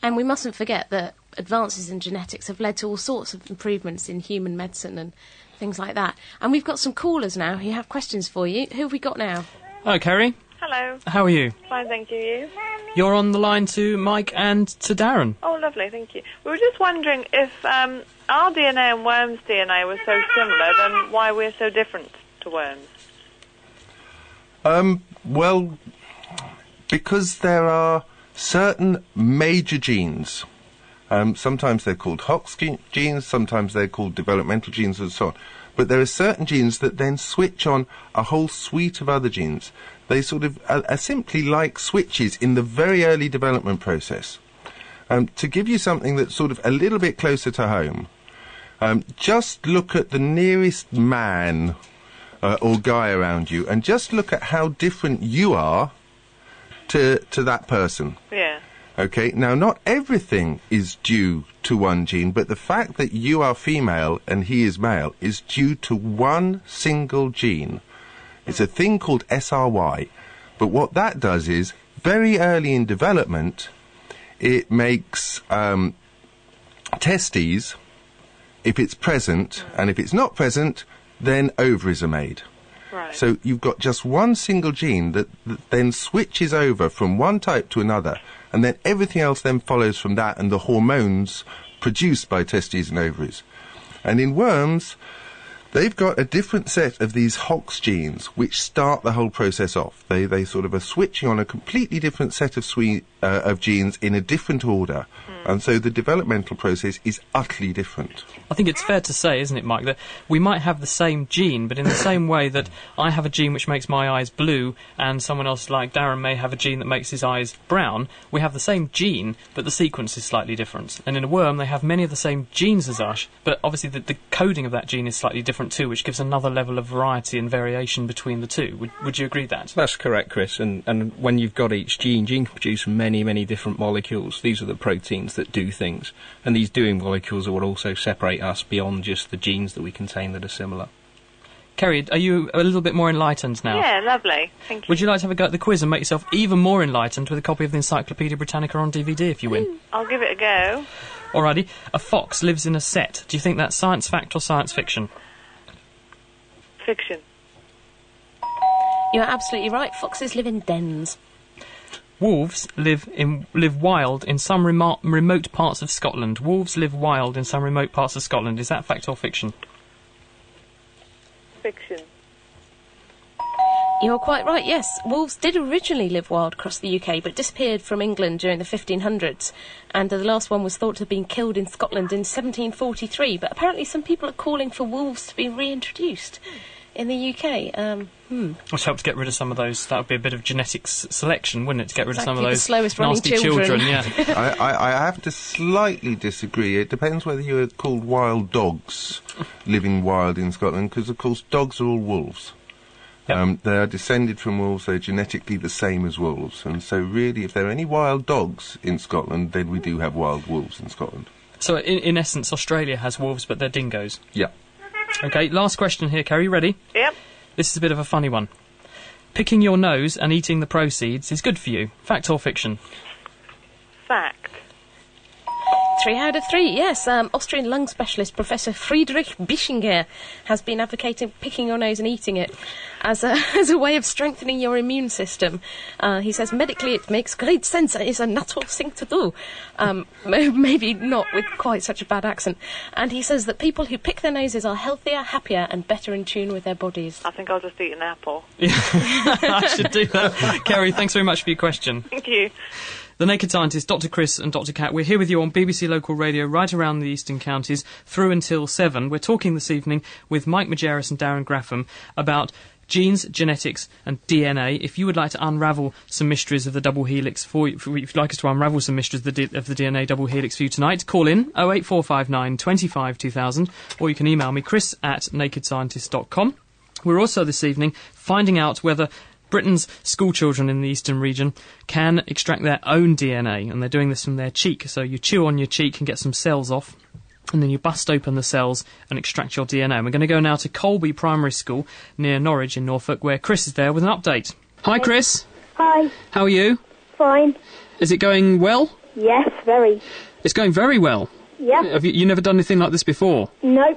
And we mustn't forget that advances in genetics have led to all sorts of improvements in human medicine and things like that. And we've got some callers now who have questions for you. Who have we got now? Hello, Kerry. Hello. How are you? Fine, thank you. You? You're on the line to Mike and to Darren. Oh, lovely, thank you. We were just wondering if um, our DNA and worms' DNA were so similar, then why we're so different to worms. Um, well, because there are certain major genes. Um, sometimes they're called Hox genes, sometimes they're called developmental genes, and so on. But there are certain genes that then switch on a whole suite of other genes. They sort of are, are simply like switches in the very early development process. Um, to give you something that's sort of a little bit closer to home, um, just look at the nearest man uh, or guy around you, and just look at how different you are to to that person. Yeah. Okay, now not everything is due to one gene, but the fact that you are female and he is male is due to one single gene. It's a thing called SRY, but what that does is, very early in development, it makes um, testes, if it's present, and if it's not present, then ovaries are made. Right. So you've got just one single gene that, that then switches over from one type to another, and then everything else then follows from that, and the hormones produced by testes and ovaries. And in worms, they've got a different set of these Hox genes which start the whole process off. They they sort of are switching on a completely different set of uh, of genes in a different order, and so the developmental process is utterly different. I think it's fair to say, isn't it, Mike, that we might have the same gene, but in the same way that I have a gene which makes my eyes blue, and someone else like Darren may have a gene that makes his eyes brown, we have the same gene, but the sequence is slightly different. And in a worm, they have many of the same genes as us, but obviously the, the coding of that gene is slightly different too, which gives another level of variety and variation between the two. Would, would you agree with that? That's correct, Chris. And, and when you've got each gene, gene can produce many, many different molecules. These are the proteins that do things. And these doing molecules are what also separate us beyond just the genes that we contain that are similar. Kerry, are you a little bit more enlightened now? Yeah, lovely. Thank you. Would you like to have a go at the quiz and make yourself even more enlightened with a copy of the Encyclopaedia Britannica on DVD if you win? Mm, I'll give it a go. Alrighty. A fox lives in a set. Do you think that's science fact or science fiction? Fiction. You're absolutely right. Foxes live in dens. Wolves live in live wild in some remo- remote parts of Scotland. Wolves live wild in some remote parts of Scotland. Is that fact or fiction? Fiction. You're quite right, yes. Wolves did originally live wild across the UK, but disappeared from England during the 1500s. And uh, the last one was thought to have been killed in Scotland in 1743. But apparently, some people are calling for wolves to be reintroduced in the UK. Um, hmm. Which helps get rid of some of those. That would be a bit of genetics selection, wouldn't it? To get rid of some of those slowest running nasty children. yeah. I, I, I have to slightly disagree. It depends whether you are called wild dogs living wild in Scotland, because of course dogs are all wolves. Um, they are descended from wolves. They're genetically the same as wolves, and so really, if there are any wild dogs in Scotland, then we do have wild wolves in Scotland. So, in, in essence, Australia has wolves, but they're dingoes. Yeah. Okay, last question here, Kerry. Ready? Yep. This is a bit of a funny one. Picking your nose and eating the proceeds is good for you. Fact or fiction? Fact. Three out of three, yes. Um, Austrian lung specialist Professor Friedrich Bischinger has been advocating picking your nose and eating it as a, as a way of strengthening your immune system. Uh, he says medically it makes great sense. It's a natural thing to do. Um, maybe not with quite such a bad accent. And he says that people who pick their noses are healthier, happier, and better in tune with their bodies. I think I'll just eat an apple. Yeah. I should do that. Kerry, thanks very much for your question. Thank you. The Naked Scientist, Dr. Chris and Dr. Kat, we're here with you on BBC Local Radio right around the eastern counties through until 7. We're talking this evening with Mike Majerus and Darren Grafham about genes, genetics, and DNA. If you would like to unravel some mysteries of the double helix for you, if you'd like us to unravel some mysteries of the, D- of the DNA double helix for you tonight, call in 08459 25 2000, or you can email me, chris at nakedscientist.com. We're also this evening finding out whether Britain's schoolchildren in the eastern region can extract their own DNA, and they're doing this from their cheek. So you chew on your cheek and get some cells off, and then you bust open the cells and extract your DNA. And we're going to go now to Colby Primary School near Norwich in Norfolk, where Chris is there with an update. Hi, Chris. Hi. How are you? Fine. Is it going well? Yes, very. It's going very well. Yep. Have you, you never done anything like this before? No.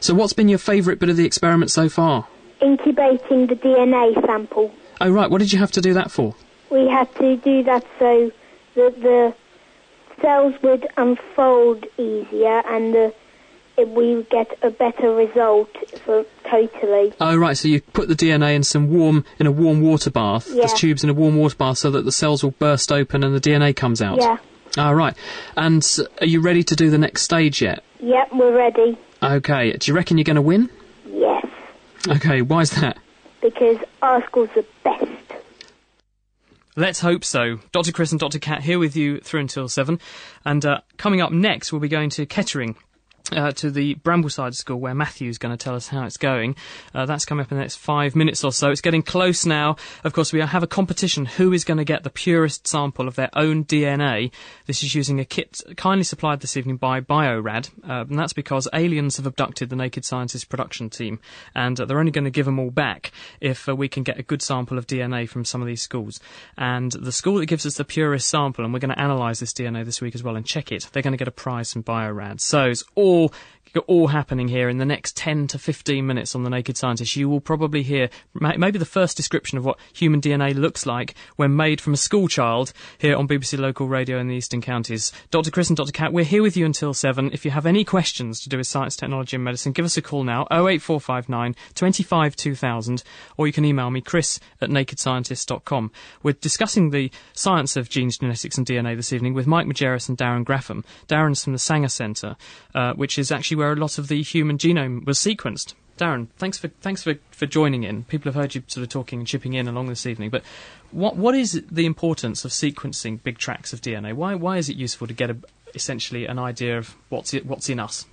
So what's been your favourite bit of the experiment so far? Incubating the DNA sample. Oh, right. What did you have to do that for? We had to do that so that the cells would unfold easier and the, it, we would get a better result for totally. Oh, right. So you put the DNA in some warm, in a warm water bath. Yeah. There's tubes in a warm water bath so that the cells will burst open and the DNA comes out. Yeah. Ah, right. And are you ready to do the next stage yet? Yep, we're ready. Okay. Do you reckon you're going to win? Yes, Okay. Why's that? Because our school's the best. Let's hope so. Dr. Chris and Dr. Kat here with you through until 7. And uh, coming up next, we'll be going to Kettering. Uh, to the Brambleside School where Matthew's going to tell us how it's going. Uh, that's coming up in the next five minutes or so. It's getting close now. Of course, we have a competition. Who is going to get the purest sample of their own DNA? This is using a kit kindly supplied this evening by Biorad, uh, and that's because aliens have abducted the Naked Scientist production team, and uh, they're only going to give them all back if uh, we can get a good sample of DNA from some of these schools. And the school that gives us the purest sample, and we're going to analyse this DNA this week as well and check it, they're going to get a prize from Biorad. So it's all all happening here in the next 10 to 15 minutes on The Naked Scientist. You will probably hear maybe the first description of what human DNA looks like when made from a school child here on BBC Local Radio in the Eastern Counties. Dr. Chris and Dr. Kat, we're here with you until 7. If you have any questions to do with science, technology and medicine, give us a call now, 08459 25 2000, or you can email me, chris at nakedscientist.com. We're discussing the science of genes, genetics and DNA this evening with Mike Majerus and Darren Grafham. Darren's from the Sanger Centre, uh, which is actually where a lot of the human genome was sequenced. Darren, thanks for thanks for, for joining in. People have heard you sort of talking and chipping in along this evening. But what what is the importance of sequencing big tracts of DNA? Why why is it useful to get a, essentially an idea of what's it, what's in us?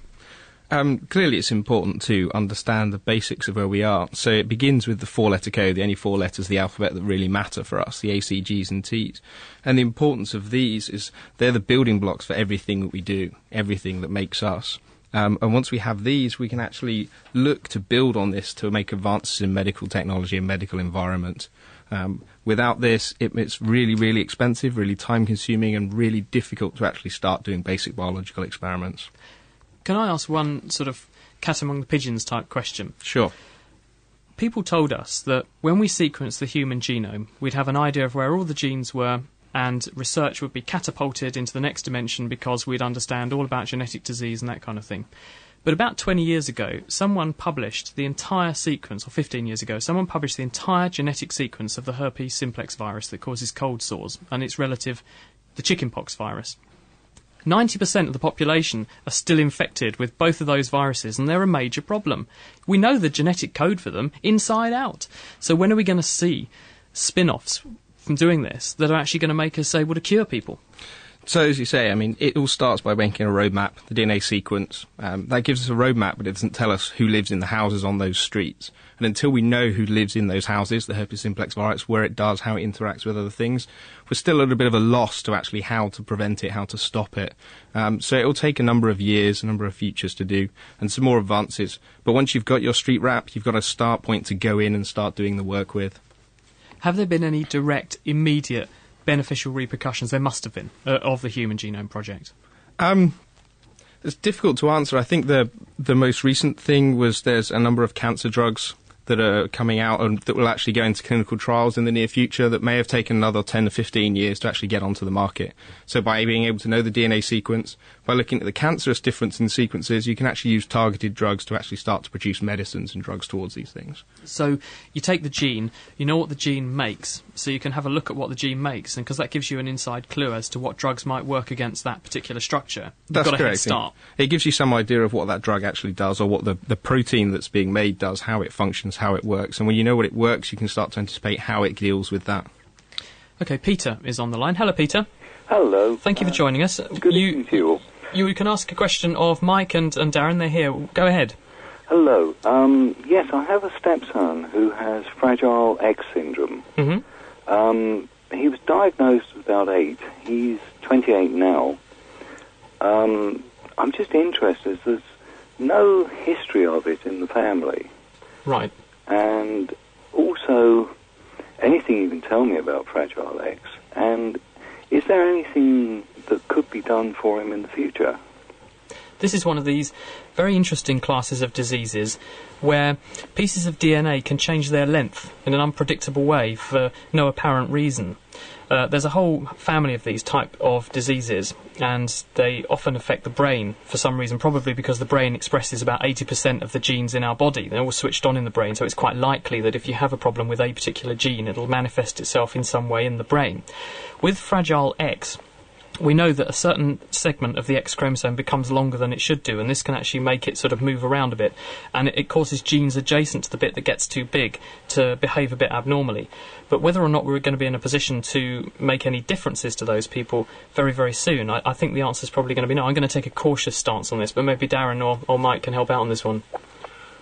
Um, clearly, it's important to understand the basics of where we are. So it begins with the four-letter code, the only four letters of the alphabet that really matter for us, the A, C, Gs, and Ts. And the importance of these is they're the building blocks for everything that we do, everything that makes us. Um, and once we have these, we can actually look to build on this to make advances in medical technology and medical environment. Um, without this, it, it's really, really expensive, really time-consuming, and really difficult to actually start doing basic biological experiments. Can I ask one sort of cat among the pigeons type question? Sure. People told us that when we sequenced the human genome, we'd have an idea of where all the genes were, and research would be catapulted into the next dimension because we'd understand all about genetic disease and that kind of thing. But about 20 years ago, someone published the entire sequence, or 15 years ago, someone published the entire genetic sequence of the herpes simplex virus that causes cold sores and its relative, the chickenpox virus. 90% of the population are still infected with both of those viruses, and they're a major problem. We know the genetic code for them inside out. So, when are we going to see spin offs from doing this that are actually going to make us able to cure people? So, as you say, I mean, it all starts by making a roadmap, the DNA sequence. Um, that gives us a roadmap, but it doesn't tell us who lives in the houses on those streets. And until we know who lives in those houses, the herpes simplex virus, where it does, how it interacts with other things, we're still a little bit of a loss to actually how to prevent it, how to stop it. Um, so it will take a number of years, a number of futures to do, and some more advances. But once you've got your street wrap, you've got a start point to go in and start doing the work with. Have there been any direct, immediate beneficial repercussions? There must have been uh, of the Human Genome Project. Um, it's difficult to answer. I think the the most recent thing was there's a number of cancer drugs that are coming out and that will actually go into clinical trials in the near future that may have taken another 10 to 15 years to actually get onto the market. So by being able to know the DNA sequence, by looking at the cancerous difference in sequences, you can actually use targeted drugs to actually start to produce medicines and drugs towards these things. So you take the gene, you know what the gene makes, so you can have a look at what the gene makes, and because that gives you an inside clue as to what drugs might work against that particular structure. You've That's got a head start. It gives you some idea of what that drug actually does or what the, the protein that's being made does, how it functions, how it works. And when you know what it works, you can start to anticipate how it deals with that. Okay, Peter is on the line. Hello, Peter. Hello. Thank you for uh, joining us. Good you, evening to you all. You can ask a question of Mike and, and Darren. They're here. Go ahead. Hello. Um, yes, I have a stepson who has Fragile X syndrome. Mm-hmm. Um, he was diagnosed at about eight. He's 28 now. Um, I'm just interested. There's no history of it in the family. Right. And also, anything you can tell me about Fragile X? And is there anything that could be done for him in the future? This is one of these very interesting classes of diseases where pieces of DNA can change their length in an unpredictable way for no apparent reason. Uh, there's a whole family of these type of diseases, and they often affect the brain for some reason, probably because the brain expresses about 80% of the genes in our body. They're all switched on in the brain, so it's quite likely that if you have a problem with a particular gene, it'll manifest itself in some way in the brain. With Fragile X, we know that a certain segment of the X chromosome becomes longer than it should do, and this can actually make it sort of move around a bit, and it, causes genes adjacent to the bit that gets too big to behave a bit abnormally. But whether or not we're going to be in a position to make any differences to those people very, very soon, I, I think the answer is probably going to be no. I'm going to take a cautious stance on this, but maybe Darren or, or Mike can help out on this one.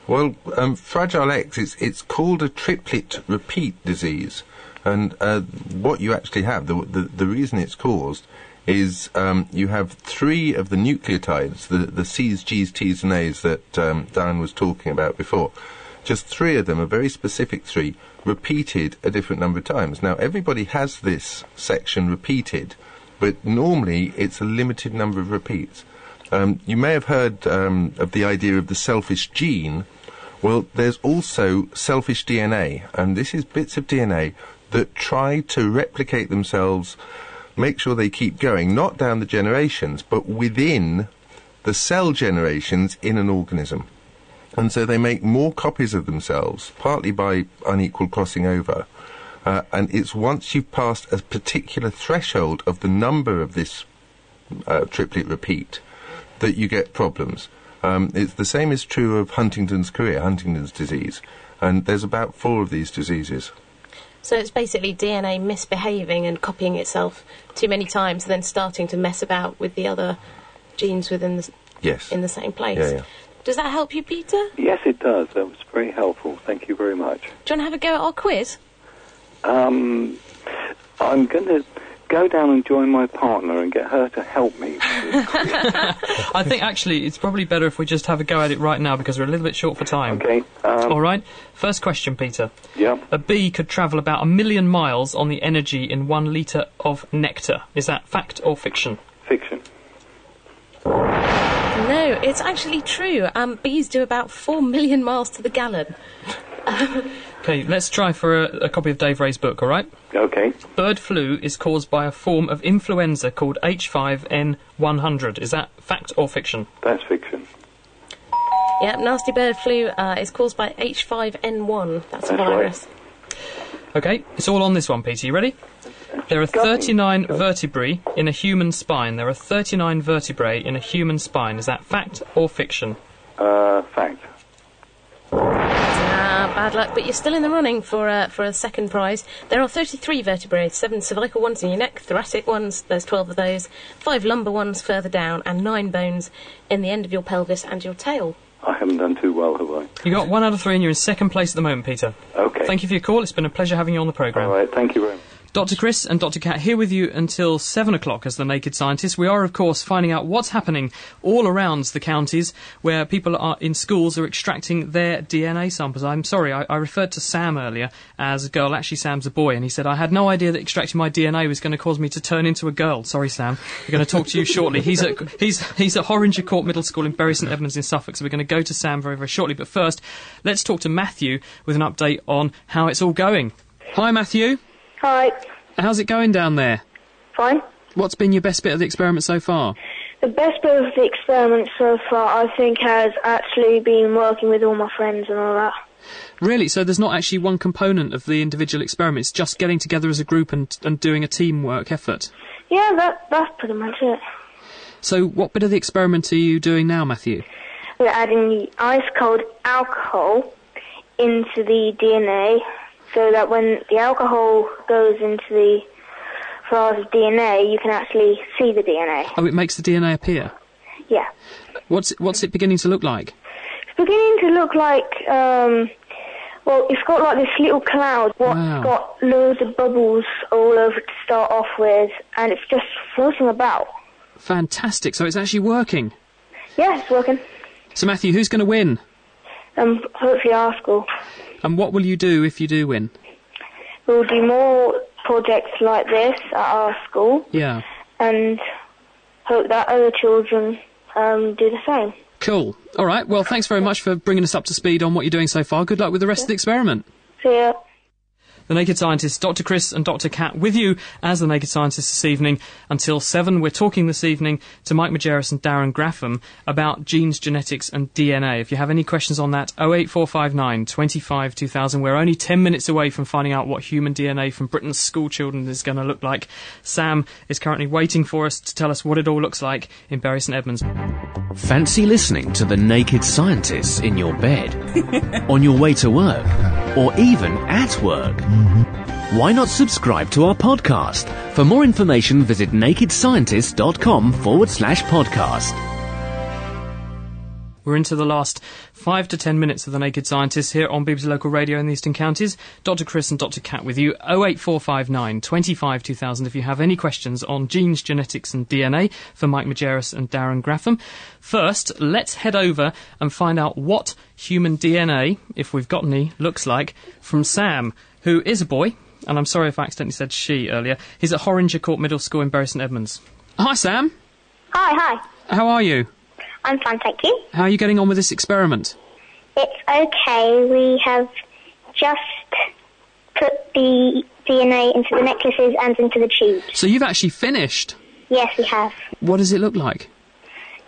Well, um, Fragile X, it's, it's called a triplet repeat disease. And uh, what you actually have, the, the, the reason it's caused is um, you have three of the nucleotides, the, the C's, G's, T's, and A's that um, Darren was talking about before. Just three of them, a very specific three, repeated a different number of times. Now, everybody has this section repeated, but normally it's a limited number of repeats. Um, you may have heard um, of the idea of the selfish gene. Well, there's also selfish DNA, and this is bits of DNA that try to replicate themselves make sure they keep going, not down the generations, but within the cell generations in an organism. And so they make more copies of themselves, partly by unequal crossing over. Uh, and it's once you've passed a particular threshold of the number of this uh, triplet repeat that you get problems. Um, it's the same is true of Huntington's chorea, Huntington's disease, and there's about four of these diseases. So it's basically DNA misbehaving and copying itself too many times, and then starting to mess about with the other genes within the yes in the same place. Yeah, yeah. Does that help you, Peter? Yes, it does. That was very helpful. Thank you very much. Do you want to have a go at our quiz? Um, I'm going to go down and join my partner and get her to help me. I think actually it's probably better if we just have a go at it right now because we're a little bit short for time. Okay. Um, All right. First question, Peter. Yeah. A bee could travel about a million miles on the energy in one litre of nectar. Is that fact or fiction? Fiction. No, it's actually true. Um, bees do about four million miles to the gallon. Okay, let's try for a, a, copy of Dave Reay's book, all right? Okay. Bird flu is caused by a form of influenza called H5N100. Is that fact or fiction? That's fiction. Yeah, nasty bird flu uh, is caused by H5N1. That's, That's a virus. Right. Okay, it's all on this one, Peter. You ready? There are 39 vertebrae in a human spine. There are 39 vertebrae in a human spine. Is that fact or fiction? Uh, fact. Bad luck, but you're still in the running for uh, for a second prize. There are 33 vertebrae, seven cervical ones in your neck, thoracic ones, there's 12 of those, five lumbar ones further down, and nine bones in the end of your pelvis and your tail. I haven't done too well, have I? You got one out of three, and you're in second place at the moment, Peter. Okay. Thank you for your call. It's been a pleasure having you on the programme. All right, thank you very much. Dr. Chris and Dr. Kat here with you until 7 o'clock as the Naked Scientist. We are, of course, finding out what's happening all around the counties where people are in schools are extracting their DNA samples. I'm sorry, I, I referred to Sam earlier as a girl. Actually, Sam's a boy, and he said, I had no idea that extracting my DNA was going to cause me to turn into a girl. Sorry, Sam. We're going to talk to you shortly. He's at, he's, he's at Horringer Court Middle School in Bury St Edmunds in Suffolk, so we're going to go to Sam very, very shortly. But first, let's talk to Matthew with an update on how it's all going. Hi, Matthew. Hi. How's it going down there? Fine. What's been your best bit of the experiment so far? The best bit of the experiment so far, I think, has actually been working with all my friends and all that. Really? So there's not actually one component of the individual experiment, it's just getting together as a group and, and doing a teamwork effort? Yeah, that that's pretty much it. So what bit of the experiment are you doing now, Matthew? We're adding the ice cold alcohol into the DNA so that when the alcohol goes into the files of DNA, you can actually see the DNA. Oh, it makes the DNA appear. Yeah. What's it, what's it beginning to look like? It's beginning to look like, um, well, it's got like this little cloud. What's Wow. got loads of bubbles all over to start off with, and it's just floating about. Fantastic. So it's actually working. Yeah, it's working. So Matthew, who's going to win? Um, hopefully our school. And what will you do if you do win? We'll do more projects like this at our school, Yeah. and hope that other children um, do the same. Cool. All right. Well, thanks very much for bringing us up to speed on what you're doing so far. Good luck with the rest of the experiment. See ya. The Naked Scientists, Dr. Chris and Dr. Kat, with you as the Naked Scientists this evening until 7. We're talking this evening to Mike Majerus and Darren Grafham about genes, genetics, and DNA. If you have any questions on that, 08459 25 2000. We're only 10 minutes away from finding out what human DNA from Britain's school children is going to look like. Sam is currently waiting for us to tell us what it all looks like in Bury St Edmunds. Fancy listening to the naked scientists in your bed, on your way to work, or even at work? Why not subscribe to our podcast? For more information, visit nakedscientist.com forward slash podcast. We're into the last five to ten minutes of the Naked Scientists here on BBC Local Radio in the Eastern Counties. Dr. Chris and Dr. Kat with you. 08459 25 2000 if you have any questions on genes, genetics, and DNA for Mike Majerus and Darren Grafham. First, let's head over and find out what human DNA, if we've got any, looks like from Sam, who is a boy. And I'm sorry if I accidentally said she earlier. He's at Horringer Court Middle School in Bury St Edmunds. Hi, Sam. Hi, hi. How are you? I'm fine, thank you. How are you getting on with this experiment? It's okay. We have just put the DNA into the necklaces and into the tubes. So you've actually finished. Yes, we have. What does it look like?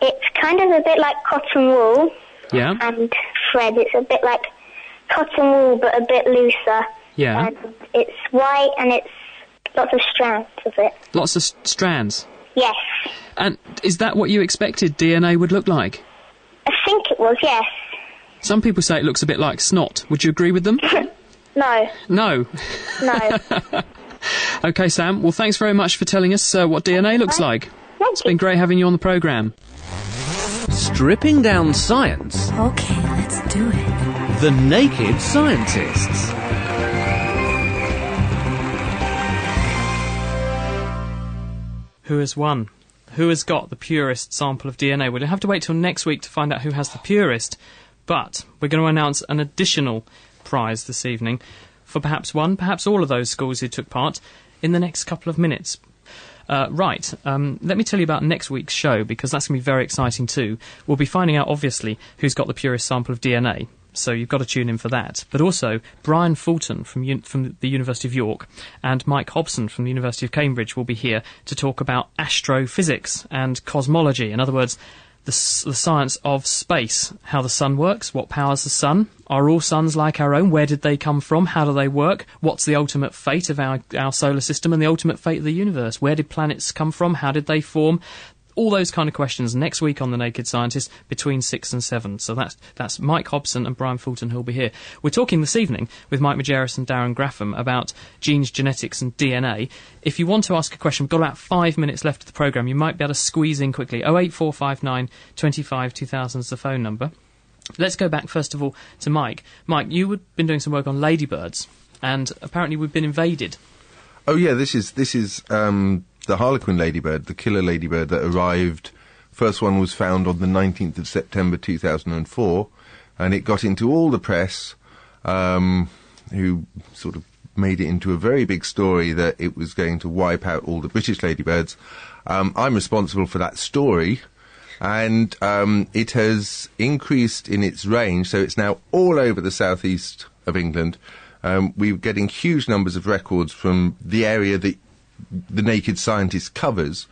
It's kind of a bit like cotton wool Yeah. and thread. It's a bit like cotton wool, but a bit looser. Yeah. And it's white and it's lots of strands of it. Lots of s- strands. Yes. And is that what you expected DNA would look like? I think it was, yes. Some people say it looks a bit like snot. Would you agree with them? No, no. no. Okay, Sam. Well, thanks very much for telling us uh, what DNA looks like. It's been great having you on the programme. Stripping down science. Okay, let's do it. The Naked Scientists. Who has won? Who has got the purest sample of DNA? We'll have to wait till next week to find out who has the purest. But we're going to announce an additional prize this evening for perhaps one, perhaps all of those schools who took part in the next couple of minutes. Uh, right, um, let me tell you about next week's show because that's going to be very exciting too. We'll be finding out, obviously, who's got the purest sample of DNA. So you've got to tune in for that. But also, Brian Fulton from, Un- from the University of York and Mike Hobson from the University of Cambridge will be here to talk about astrophysics and cosmology. In other words, the, s- the science of space, how the sun works, what powers the sun, are all suns like our own, where did they come from, how do they work, what's the ultimate fate of our, our solar system and the ultimate fate of the universe, where did planets come from, how did they form, all those kind of questions next week on The Naked Scientist between 6 and 7. So that's, that's Mike Hobson and Brian Fulton who'll be here. We're talking this evening with Mike Majerus and Darren Grafham about genes, genetics and DNA. If you want to ask a question, we've got about five minutes left of the programme. You might be able to squeeze in quickly. 08459 25 2000 is the phone number. Let's go back first of all to Mike. Mike, you had been doing some work on ladybirds, and apparently we've been invaded. Oh yeah, this is this is um, the Harlequin ladybird, the killer ladybird that arrived. First one was found on the 19th of September 2004, and it got into all the press, um, who sort of made it into a very big story that it was going to wipe out all the British ladybirds. Um, I'm responsible for that story, and um, it has increased in its range, so it's now all over the southeast of England. Um, we're getting huge numbers of records from the area that the Naked Scientist covers,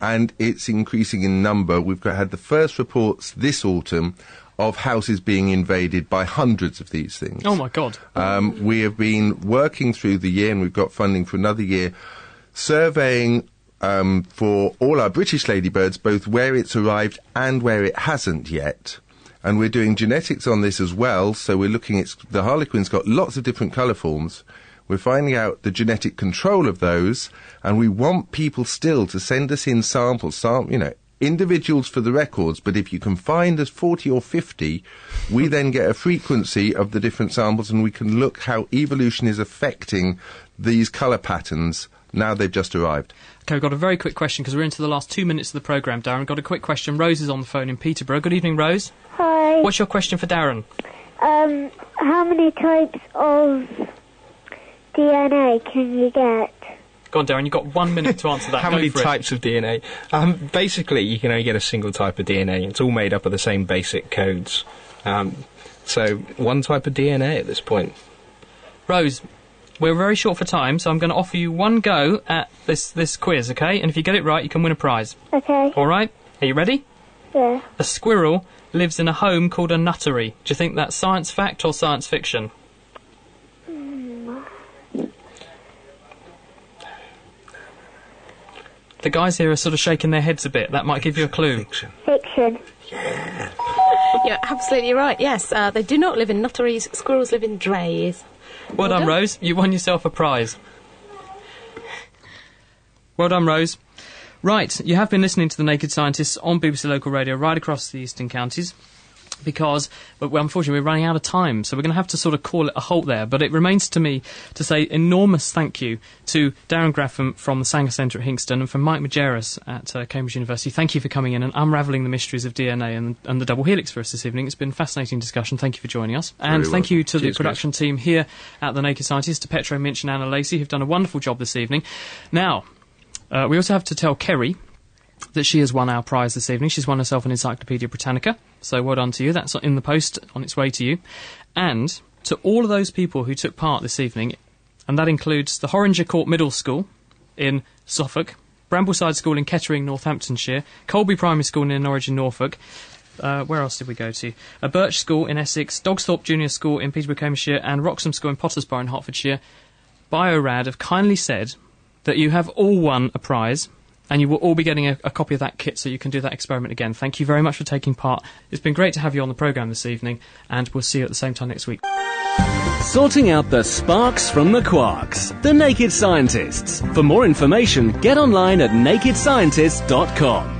and it's increasing in number. We've got, had the first reports this autumn of houses being invaded by hundreds of these things. Oh my God. Um, we have been working through the year, and we've got funding for another year, surveying um, for all our British ladybirds, both where it's arrived and where it hasn't yet. and we're doing genetics on this as well. So we're looking at the harlequin's got lots of different colour forms. We're finding out the genetic control of those, and we want people still to send us in samples, sam- you know, individuals for the records, but if you can find us 40 or 50, we then get a frequency of the different samples and we can look how evolution is affecting these colour patterns now they've just arrived. Okay, we've got a very quick question because we're into the last two minutes of the programme, Darren. Got a quick question. Rose is on the phone in Peterborough. Good evening, Rose. Hi. What's your question for Darren? Um, how many types of DNA can you get? Go on, Darren. You've got one minute to answer that. How Go many for it. types of DNA? Um, basically, you can only get a single type of DNA. It's all made up of the same basic codes. Um, so, one type of DNA at this point. Rose, we're very short for time, so I'm going to offer you one go at this, this quiz, okay? And if you get it right, you can win a prize. Okay. All right? Are you ready? Yeah. A squirrel lives in a home called a nuttery. Do you think that's science fact or science fiction? The guys here are sort of shaking their heads a bit. That might give you a clue. Fiction. Fiction. Yeah. You're absolutely right. Yes, uh, they do not live in nutteries. Squirrels live in drays. Well done, Rose. You won yourself a prize. Well done, Rose. Right, you have been listening to The Naked Scientists on BBC Local Radio right across the eastern counties. Because, well, unfortunately, we're running out of time, so we're going to have to sort of call it a halt there. But it remains to me to say enormous thank you to Darren Grafham from the Sanger Centre at Hinxton and from Mike Majerus at uh, Cambridge University. Thank you for coming in and unravelling the mysteries of DNA and, and the double helix for us this evening. It's been a fascinating discussion. Thank you for joining us. And Very thank you to Cheers, the production team here at The Naked Scientists, to Petro Minch and Anna Lacey, who've done a wonderful job this evening. Now, uh, we also have to tell Kerry that she has won our prize this evening. She's won herself an Encyclopedia Britannica, so well done to you. That's in the post on its way to you. And to all of those people who took part this evening, and that includes the Horringer Court Middle School in Suffolk, Brambleside School in Kettering, Northamptonshire, Colby Primary School in Norwich in Norfolk. Uh, where else did we go to? A Birch School in Essex, Dogsthorpe Junior School in Peterborough, Cambridgeshire, and Wroxham School in Potters Bar in Hertfordshire. Biorad have kindly said that you have all won a prize and you will all be getting a, a copy of that kit so you can do that experiment again. Thank you very much for taking part. It's been great to have you on the programme this evening, and we'll see you at the same time next week. Sorting out the sparks from the quarks. The Naked Scientists. For more information, get online at nakedscientists.com.